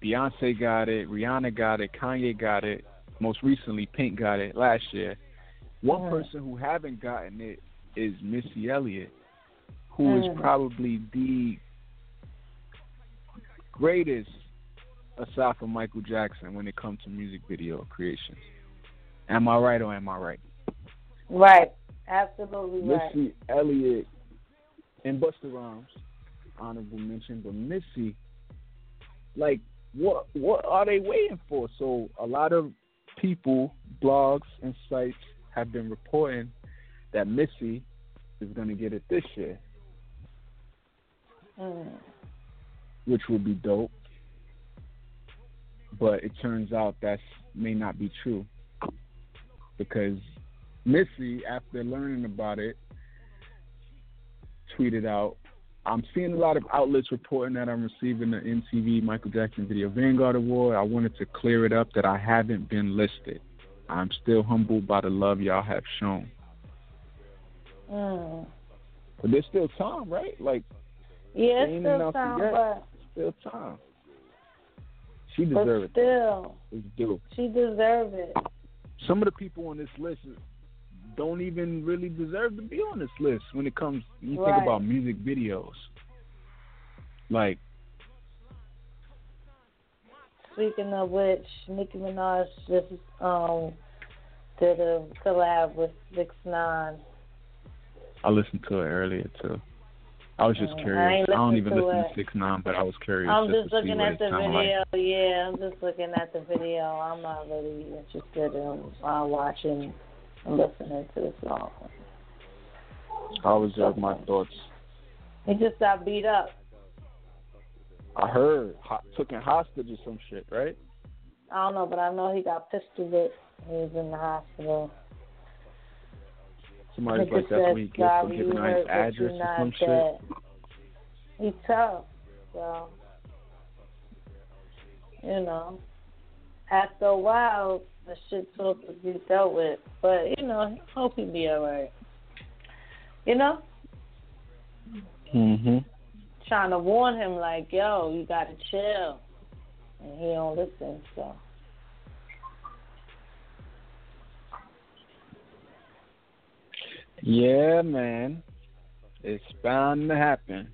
Beyonce got it, Rihanna got it, Kanye got it. Most recently, Pink got it last year. One Mm. person who haven't gotten it is Missy Elliott, who is Mm. probably the greatest aside from Michael Jackson when it comes to music video creations. Am I right or am I right? Right. Absolutely right. Missy Elliott and Busta Rhymes, honorable mention, but Missy, like, what what are they waiting for? So a lot of people, blogs and sites have been reporting that Missy is going to get it this year, Mm. which would be dope. But it turns out that may not be true because Missy, after learning about it, tweeted out, I'm seeing a lot of outlets reporting that I'm receiving the MTV Michael Jackson Video Vanguard Award. I wanted to clear it up that I haven't been listed. I'm still humbled by the love y'all have shown. Mm. But there's still time, right? Like, Yeah, it's still time, but, still time. She deserves it. still, It's due. she deserves it. Some of the people on this list don't even really deserve to be on this list when it comes you Right. think about music videos. Like Speaking of which, Nicki Minaj just um did a collab with Six Nine. I listened to it earlier too. I was just Mm, I curious. I, don't even to listen it. to Six Nine, but I was curious. I'm just just looking at the video. Like. Yeah, I'm just looking at the video. I'm not really interested in uh, watching listening to the song. I was just my thoughts. He just got beat up. I heard ho- took in hostage or some shit, right? I don't know, but I know he got pistol whipped. He was in the hospital. Somebody's like that's when he gets "Sorry, for you giving out his address or some shit. dead." He's tough, so you know. After a while, the shit's supposed to be dealt with, but you know, hope he be alright. You know, Mhm. trying to warn him like, "Yo, you gotta chill," and he don't listen. So Yeah, man. It's bound to happen.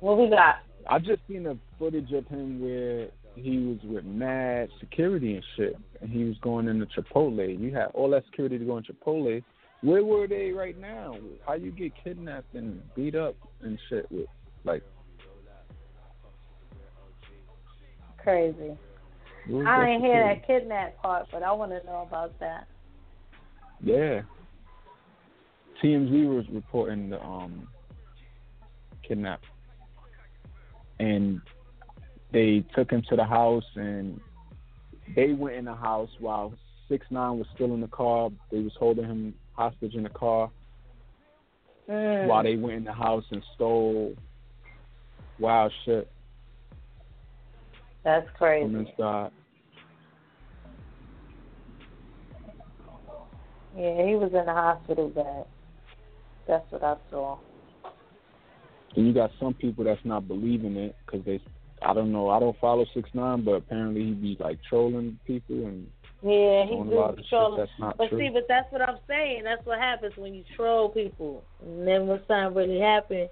what we got? I've just seen a footage of him where he was with mad security and shit, and he was going into Chipotle. You had all that security to go in Chipotle. Where were they right now? How you get kidnapped and beat up and shit with like? Crazy. I didn't hear that kidnap part, but I want to know about that. Yeah. TMZ was reporting the um kidnap, and they took him to the house, and they went in the house while Six Nine was still in the car. They was holding him hostage in the car Mm. while they went in the house and stole wild shit That's crazy. from inside. Yeah, he was in the hospital bed. That's what I saw. And you got some people that's not believing it because they, I don't know, I don't follow Six Nine, but apparently he be like trolling people and Yeah, he doing a lot do of shit troll. that's not But true. see, but that's what I'm saying. That's what happens when you troll people. And then when something really happens,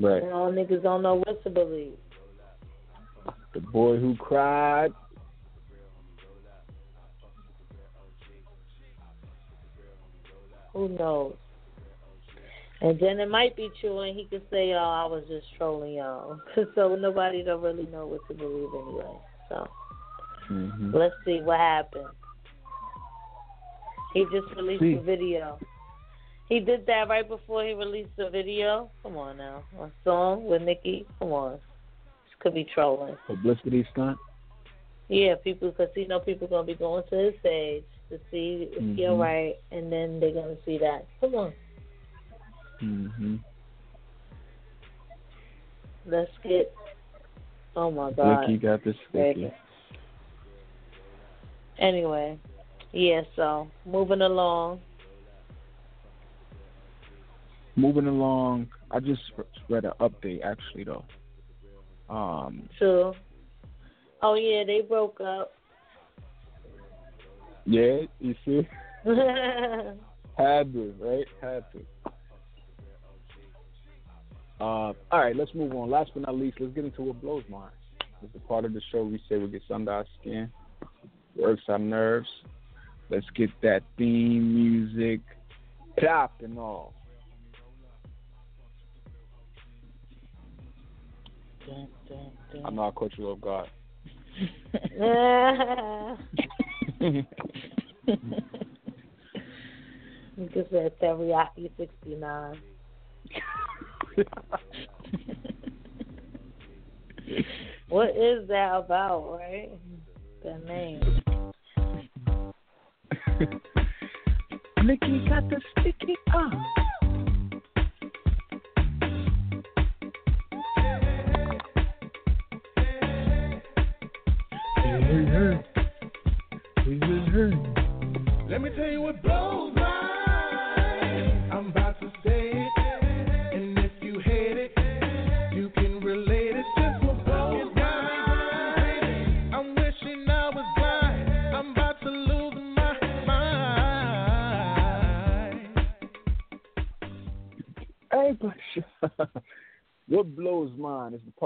right. you know, niggas don't know what to believe. The boy who cried. Who knows? And then it might be true, and he could say, "Oh, I was just trolling y'all." so nobody don't really know what to believe anyway. So hmm let's see what happens. He just released See. a video. He did that right before he released the video. Come on now, a song with Nicki. Come on, this could be trolling. Publicity stunt. Yeah, people, because you know people gonna be going to his page to see if you're Mhm. right, and then they're gonna see that. Come on, hmm let's get. Oh my God. Ricky got this sticky. Anyway, yeah. So moving along. Moving along, I just read an update actually though. Um, to. Oh yeah, they broke up. yeah, you see, had to, right? Had to. Uh, all right, let's move on. Last but not least, let's get into what blows mine. It's a part of the show we say what gets under our skin, works our nerves. Let's get that theme music popping off. Dun, dun, dun. I know I caught you off guard. you say Teriyaki sixty nine. What is that about, right? The name. Nicki got the sticky uh.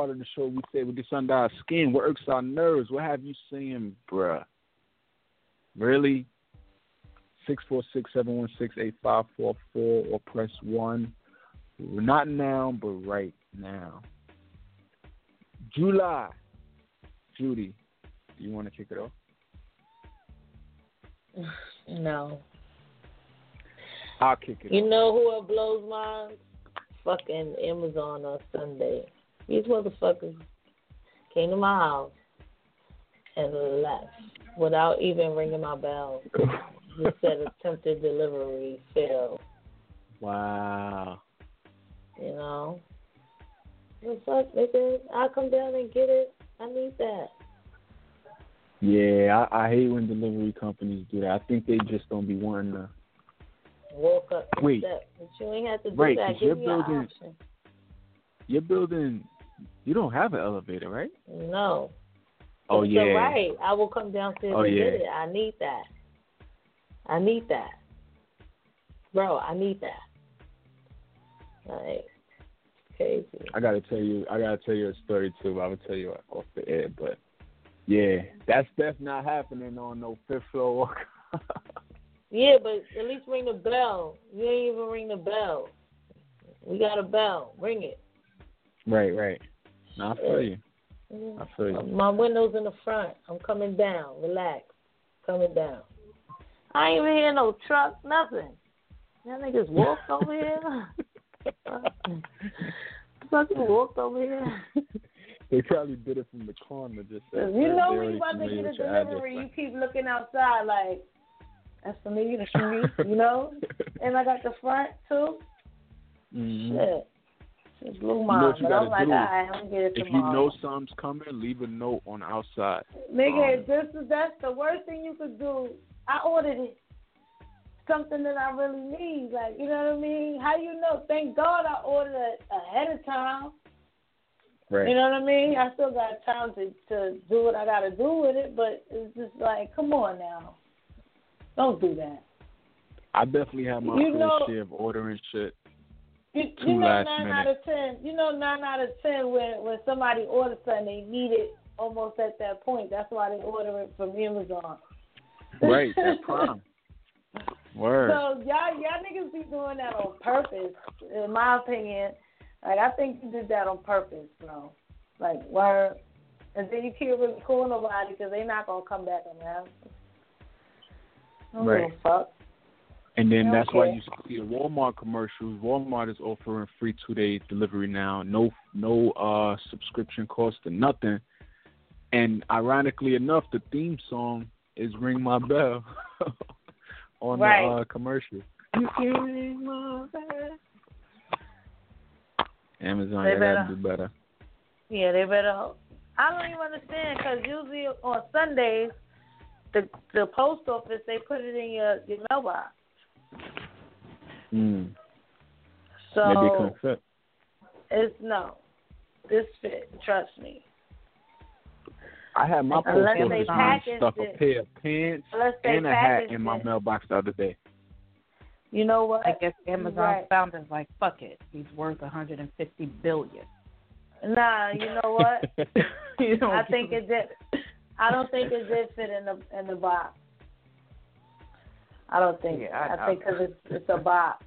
Part of the show we say what gets under our skin, what irks our nerves. What have you seen, bruh? Really? Six four six seven one six eight five four four or press one. Not now, but right now. July. Judy, do you want to kick it off? No. I'll kick it You off. know who it blows my fucking Amazon on Sunday. These motherfuckers came to my house and left without even ringing my bell. Just said attempted delivery failed. Wow. You know. The fuck, nigga? I'll come down and get it. I need that. Yeah, I, I hate when delivery companies do that. I think they just don't be wanting to. Woke up Wait. step. But you ain't have to do Right, that. Give you're me an building- option. Your building, you don't have an elevator, right? No. Oh yeah. all right. I will come downstairs Oh, and yeah. get it. I need that. I need that. Bro, I need that. Like crazy. I gotta tell you, I gotta tell you a story too. I will tell you off the air, but yeah, that's that's not happening on no fifth floor. Yeah, but at least ring the bell. You ain't even ring the bell. We got a bell. Ring it. Right, right. No, I feel you. Mm. I feel you. My window's in the front. I'm coming down. Relax. Coming down. I ain't even hear no truck, nothing. Y'all niggas walked over here. Fucking walked over here. They probably did it from the corner. Just You know when you about to get a with your address, delivery, you keep looking outside like, that's for me, that's for me, you know? And I got the front too. Mhm. Shit. It blew know what you I'm gotta like, do? right, I'm gonna If you know something's coming, leave a note on outside. Nigga, Um, this is that's the worst thing you could do. I ordered it. Something that I really need. Like, you know what I mean? How you know? Thank God I ordered it ahead of time. Right. You know what I mean? I still got time to to do what I gotta do with it, but it's just like, come on now. Don't do that. I definitely have my You fair know- share of ordering shit. You, you know nine minute. out of ten. You know nine out of ten when when somebody orders something, they need it almost at that point. That's why they order it from Amazon. Right, that prime. Word. So y'all y'all niggas be doing that on purpose, in my opinion. Like I think you did that on purpose, bro. Like word, and then you can't really call nobody because they not gonna come back on that. Right. fuck. And then that's why you see the Walmart commercials. Walmart is offering free two day delivery now. No no uh subscription cost or nothing. And ironically enough, the theme song is Ring My Bell on Right. the uh, commercial. You can ring my bell. Amazon, They they gotta better- do better. Yeah, they better. I don't even understand because usually on Sundays, the the post office they put it in your your mailbox. Mm. So Maybe it fit. it's no, this fit. Trust me. I had my post Unless they office man stuff a pair of pants and a hat in my it. mailbox the other day. You know what? I guess Amazon's Right. founder's like, fuck it. He's worth 150 billion. Nah, you know what? you I think it did. I don't think it did fit in the in the box. I don't think. Yeah, I- I, think because it's it's a box.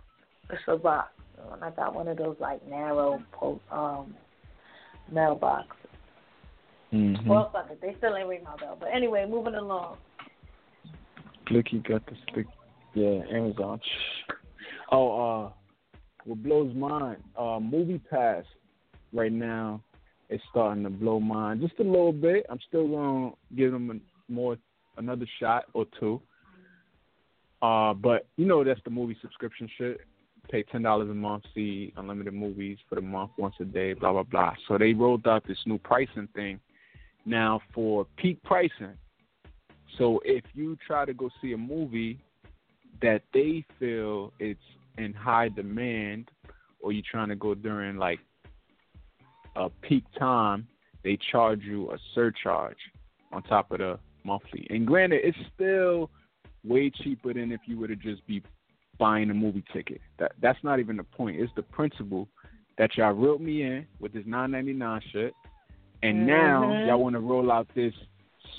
It's a box. And I got one of those like narrow post um mailboxes. Mhm. Well, fuck it. They still ain't ring my bell. But anyway, moving along. You got the stick. Yeah, Amazon. Oh, uh, what blows mine? Uh, Movie Pass right now is starting to blow mine just a little bit. I'm still gonna give them a, more another shot or two. Uh, but you know that's the movie subscription shit. Pay ten dollars a month, see unlimited movies for the month, once a day, blah blah blah. So they rolled out this new pricing thing now for peak pricing. So if you try to go see a movie that they feel it's in high demand, or you're trying to go during like a peak time, they charge you a surcharge on top of the monthly. And granted, it's still way cheaper than if you were to just be buying a movie ticket. That that's not even the point. It's the principle that y'all reeled me in with this nine ninety nine shit. And now Mhm. y'all want to roll out this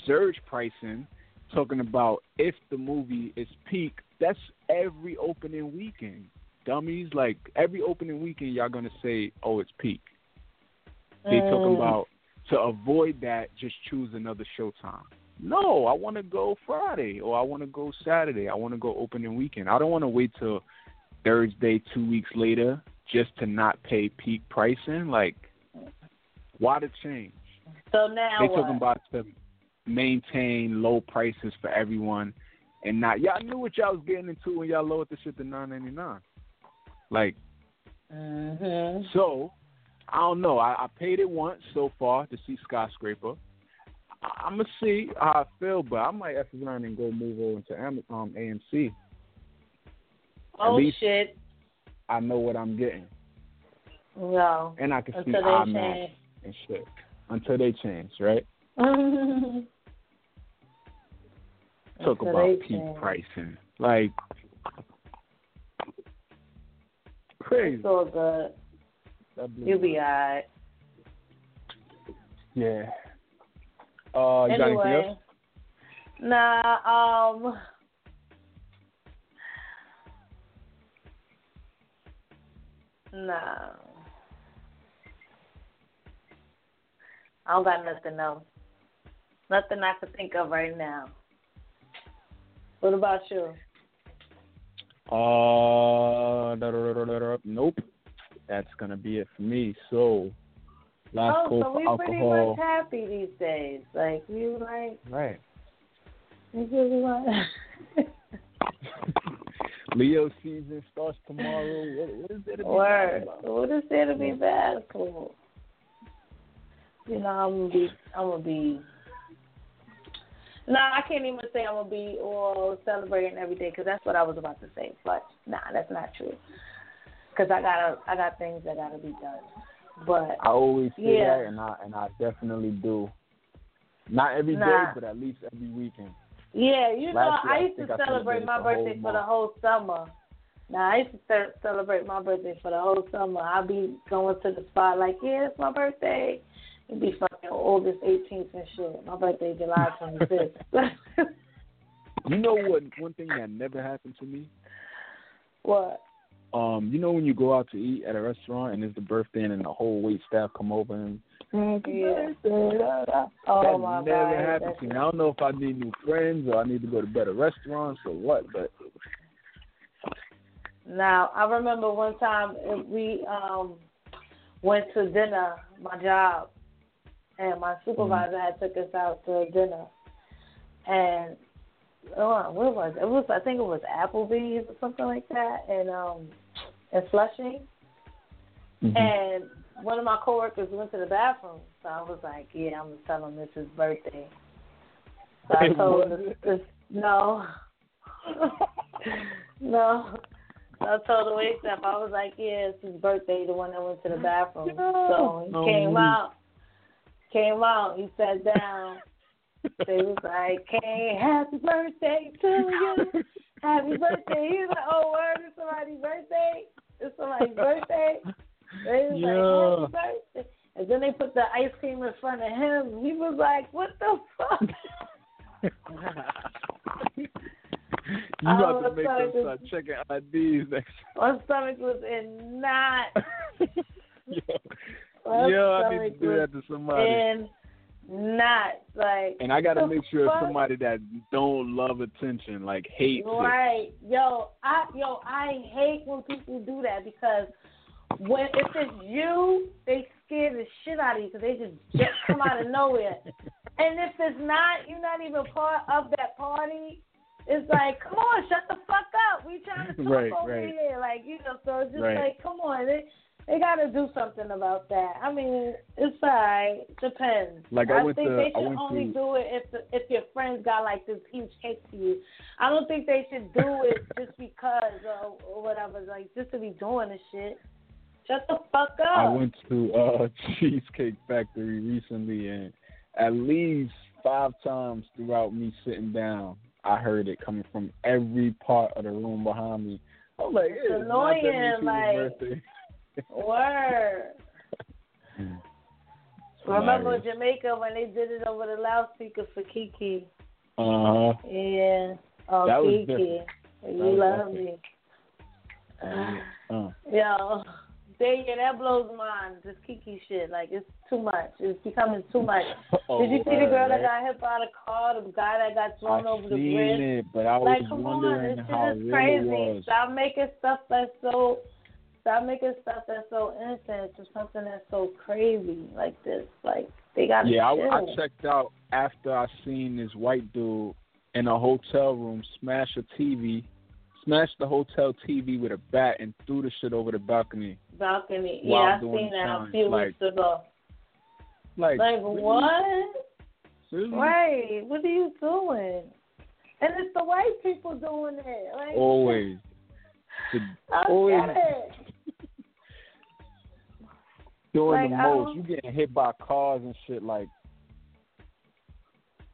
surge pricing talking about if the movie is peak, that's every opening weekend. dummies. Like every opening weekend, y'all gonna say, "Oh, it's peak." They talking Mm. about to avoid that, just choose another showtime. No, I want to go Friday or I want to go Saturday. I want to go opening weekend. I don't want to wait till Thursday, two weeks later, just to not pay peak pricing. Like, why the change? So now they what? talking about to maintain low prices for everyone, and not y'all knew what y'all was getting into when y'all lowered the shit to nine ninety nine. Like, hmm so I don't know. I, I paid it once so far to see Skyscraper. I, I'm gonna see how I feel, but I might F around and go move over to Am- um, AMC. Oh shit! I know what I'm getting, No. and I can see Until they IMAX change. and shit until they change, right? Talk Until about peak change. pricing, like crazy. It's all good. You'll be alright. Yeah. Uh, you got anything anyway, else? nah. Um. No. I don't got nothing else. Nothing I can think of right now. What about you? Uh, da, da, da, da, da, nope. That's gonna be it for me. So, last oh, call so for we pretty much happy these days. Like you like Right. Leo season starts tomorrow. What, what is there to be Word. mad about? What is there to be bad for? You know, I'm gonna be, I'm gonna be. No, I can't even say I'm gonna be all celebrating every day because that's what I was about to say. But nah, that's not true. Because I gotta, I got things that gotta be done. But I always say Yeah. that, and I and I definitely do. Not every day, Nah. but at least every weekend. yeah, you know, year, I used to I celebrate my birthday for the whole summer. Now I used to ce- celebrate my birthday for the whole summer. I'd be going to the spot like, yeah, it's my birthday. It'd be fucking August 18th and shit. My birthday July 25th. You know what? One thing that never happened to me. what? Um, you know when you go out to eat at a restaurant and it's the birthday and then the whole wait staff come over and Yeah. that Oh my never god. happened that's- to me. I don't know if I need new friends or I need to go to better restaurants or what, but Now I remember one time we um went to dinner, my job, and my supervisor had took us out to dinner, and oh, where was it? It was I think it was Applebee's or something like that, and um in Flushing, and one of my coworkers went to the bathroom, so I was like, yeah, I'm gonna tell him it's his birthday. So I told him this, no, no. So I told the wait staff, I was like, yeah, it's his birthday, the one that went to the bathroom. So he came out, came out, he sat down. They was like, hey, happy birthday to you. Happy birthday. He was like, oh, word, it's somebody's birthday? It's somebody's birthday? They was Yeah. like, happy birthday. And then they put the ice cream in front of him. He was like, what the fuck? you got about oh, to make them start checking IDs next My stomach was in knots. yeah, I need to do that to somebody. Knots. Like, and I got to make sure fuck? somebody that don't love attention, like hates it. Right, yo, I yo, I hate when people do that because when if it's you, they scare the shit out of you because they just, just come out of nowhere. And if it's not, you're not even part of that party. It's like, come on, shut the fuck up. We trying to talk Right, over right. here, like you know. So it's just Right. like, come on, they they got to do something about that. I mean, it's alright. Depends. Like, I went think to- they should only to- do it if the, if your friends got like this huge cake for you. I don't think they should do it just because or, or whatever. Like just to be doing this shit. Shut the fuck up. I went to uh Cheesecake Factory recently, and at least five times throughout me sitting down, I heard it coming from every part of the room behind me. I'm like, It's it's annoying, like-. Word. Remember hilarious. Jamaica when they did it over the loudspeaker for Kiki? Uh-huh. Yeah. Oh, That was Kiki. different. You was love me. Yo, they yeah, that blows my mind. This Kiki shit, like it's too much. It's becoming too much. Oh, Did you see the girl that got hit by the car? The guy that got thrown I over the bridge. it, but I was Like, come on, wondering this shit is crazy. was. Stop making stuff that's so. Stop making stuff that's so innocent to something that's so crazy like this. Like they got Yeah, I, chill. I checked out after I seen this white dude in a hotel room smash a TV, smash the hotel TV with a bat and threw the shit over the balcony. balcony. Yeah, I seen that a few like- weeks ago. Like, Like what? Right. What are you doing? And it's the white people doing it. Like Always. The, I always get it. Doing Like, the most. don't- You getting hit by cars and shit like,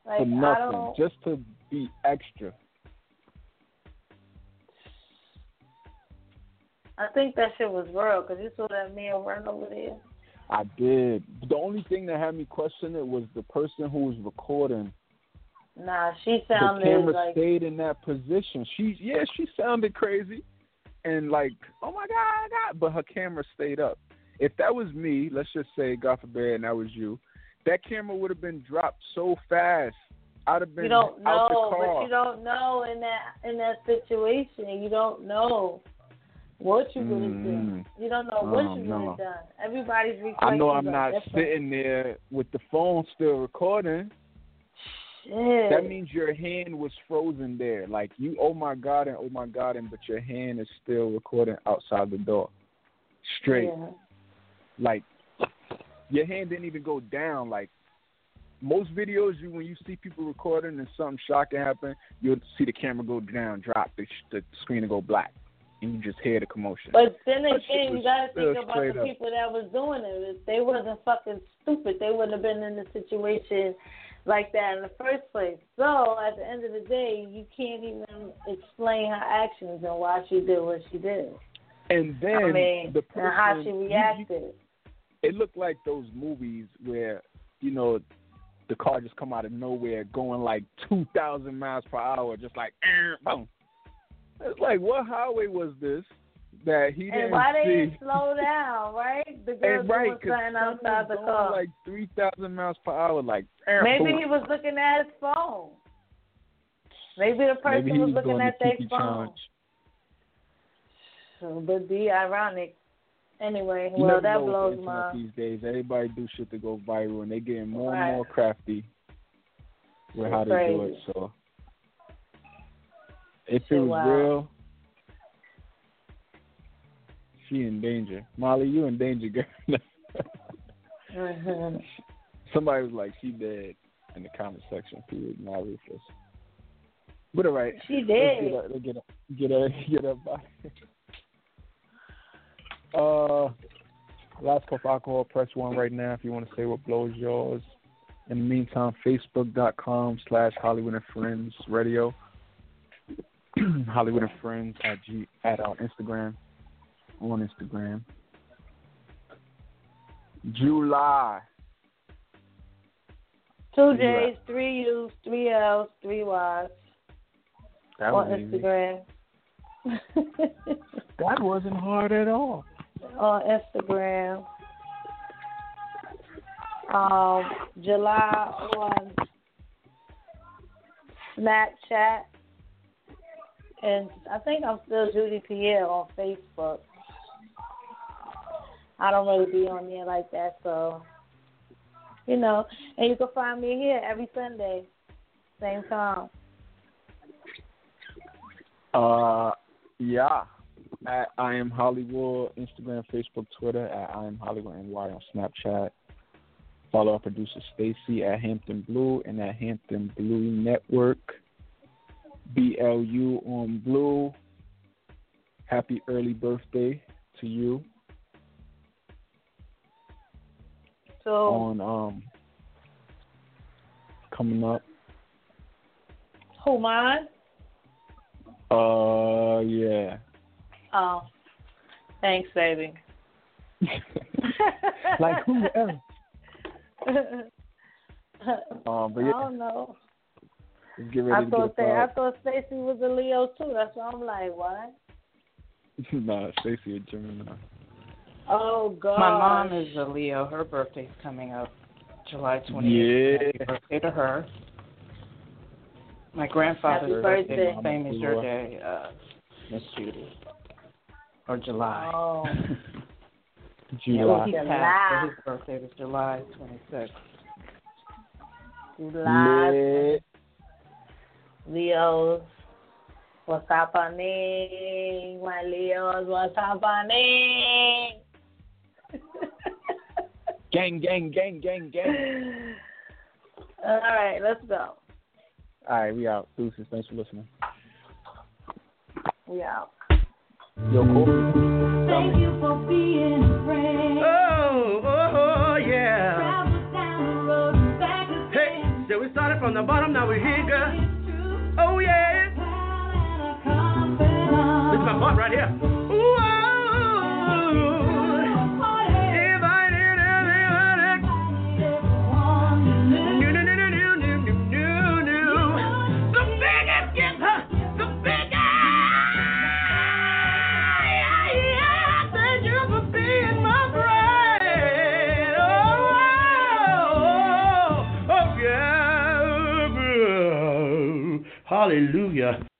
Like for nothing, just to be extra. I think that shit was real because you saw that man run over there. I did. The only thing that had me question it was the person who was recording. Nah, she the sounded camera like stayed in that position. She yeah, she sounded crazy, and like oh my god, god, but her camera stayed up. If that was me, let's just say God forbid, and that was you, that camera would have been dropped so fast. I'd have been you don't out the know, car. but you don't know in that in that situation. You don't know what you would have done. Mm. You don't know what Oh, you no. would have done. Everybody's I know I'm not different. sitting there with the phone still recording. Shit. That means your hand was frozen there. Like you, oh my god, and oh my god, and but your hand is still recording outside the door, straight. Yeah. Like your hand didn't even go down. Like most videos, you when you see people recording and something shocking happen, you'll see the camera go down, drop, the, the screen will go black, and you just hear the commotion. But then again, you was gotta think about the up. people that was doing it. If they wasn't fucking stupid, they wouldn't have been in the situation like that in the first place. So at the end of the day, you can't even explain her actions and why she did what she did. and then I mean, the person, and how she you- you- reacted. It looked like those movies where you know the car just come out of nowhere going like two thousand miles per hour, just like "Eh, boom. It's like what highway was this that he didn't and why they didn't slow down, right? The girl right, was something outside the car. like three thousand miles per hour, like "Eh, Maybe boom." he was looking at his phone. Maybe the person Maybe was was looking at their phone. So, but be ironic. Anyway, You well, that blows my. these days. Everybody do shit to go viral, and they getting more Right. and more crafty with how they do it. So, if it was wild. real, she in danger. Molly, you in danger, girl. hmm Somebody was like, she dead in the comment section. Period. Not ruthless. But all right. She Let's did. get up, let's get up, get up, get up. Uh, last cup of alcohol. Press one right now if you want to say what blows yours. In the meantime, Facebook.com slash Holliewood and Friends Radio. Holliewood and Friends at G at our Instagram on Instagram. July. Two J's, three U's, three L's, three Y's That on. Instagram. That wasn't hard at all. On Instagram. Um, July on Snapchat. And I think I'm still Judy Pierre on Facebook. I don't really be on there like that, so you know. And you can find me here every Sunday, same time. Uh, yeah. At I am Holliewood, Instagram, Facebook, Twitter. At I am Holliewood NY on Snapchat. Follow our producer Stacy at Hampton Blu and at Hampton Blu Network. BLU on Blue. Happy early birthday to you So on um coming up. who mine? Uh, yeah. Oh, thanks, baby. like who else? Um, but I don't know. let's get ready I thought they, I thought Stacy was a Leo too. That's why I'm like, what? nah, Stacey a Gemini. Oh God. My mom is a Leo. Her birthday's coming up July 28th. Yeah. Happy birthday to her. My grandfather's Happy birthday is birthday. the same as your day, uh, Miss Judy. Or July. Oh. July. He July. passed, his birthday was July 26th. July. Lit. Leos. What's happening? My Leos, what's happening? Gang, gang, gang, gang, gang. All right, let's go. All right, we out. Deuces. Thanks for listening. We out. Yo, Kobe. Thank you for being a friend. Oh, oh, oh, yeah. Travel down the road and back Hey, again. so we started from the bottom, now we're here, girl. Oh, yeah. pal and a confidant. This is my part right here. Hallelujah.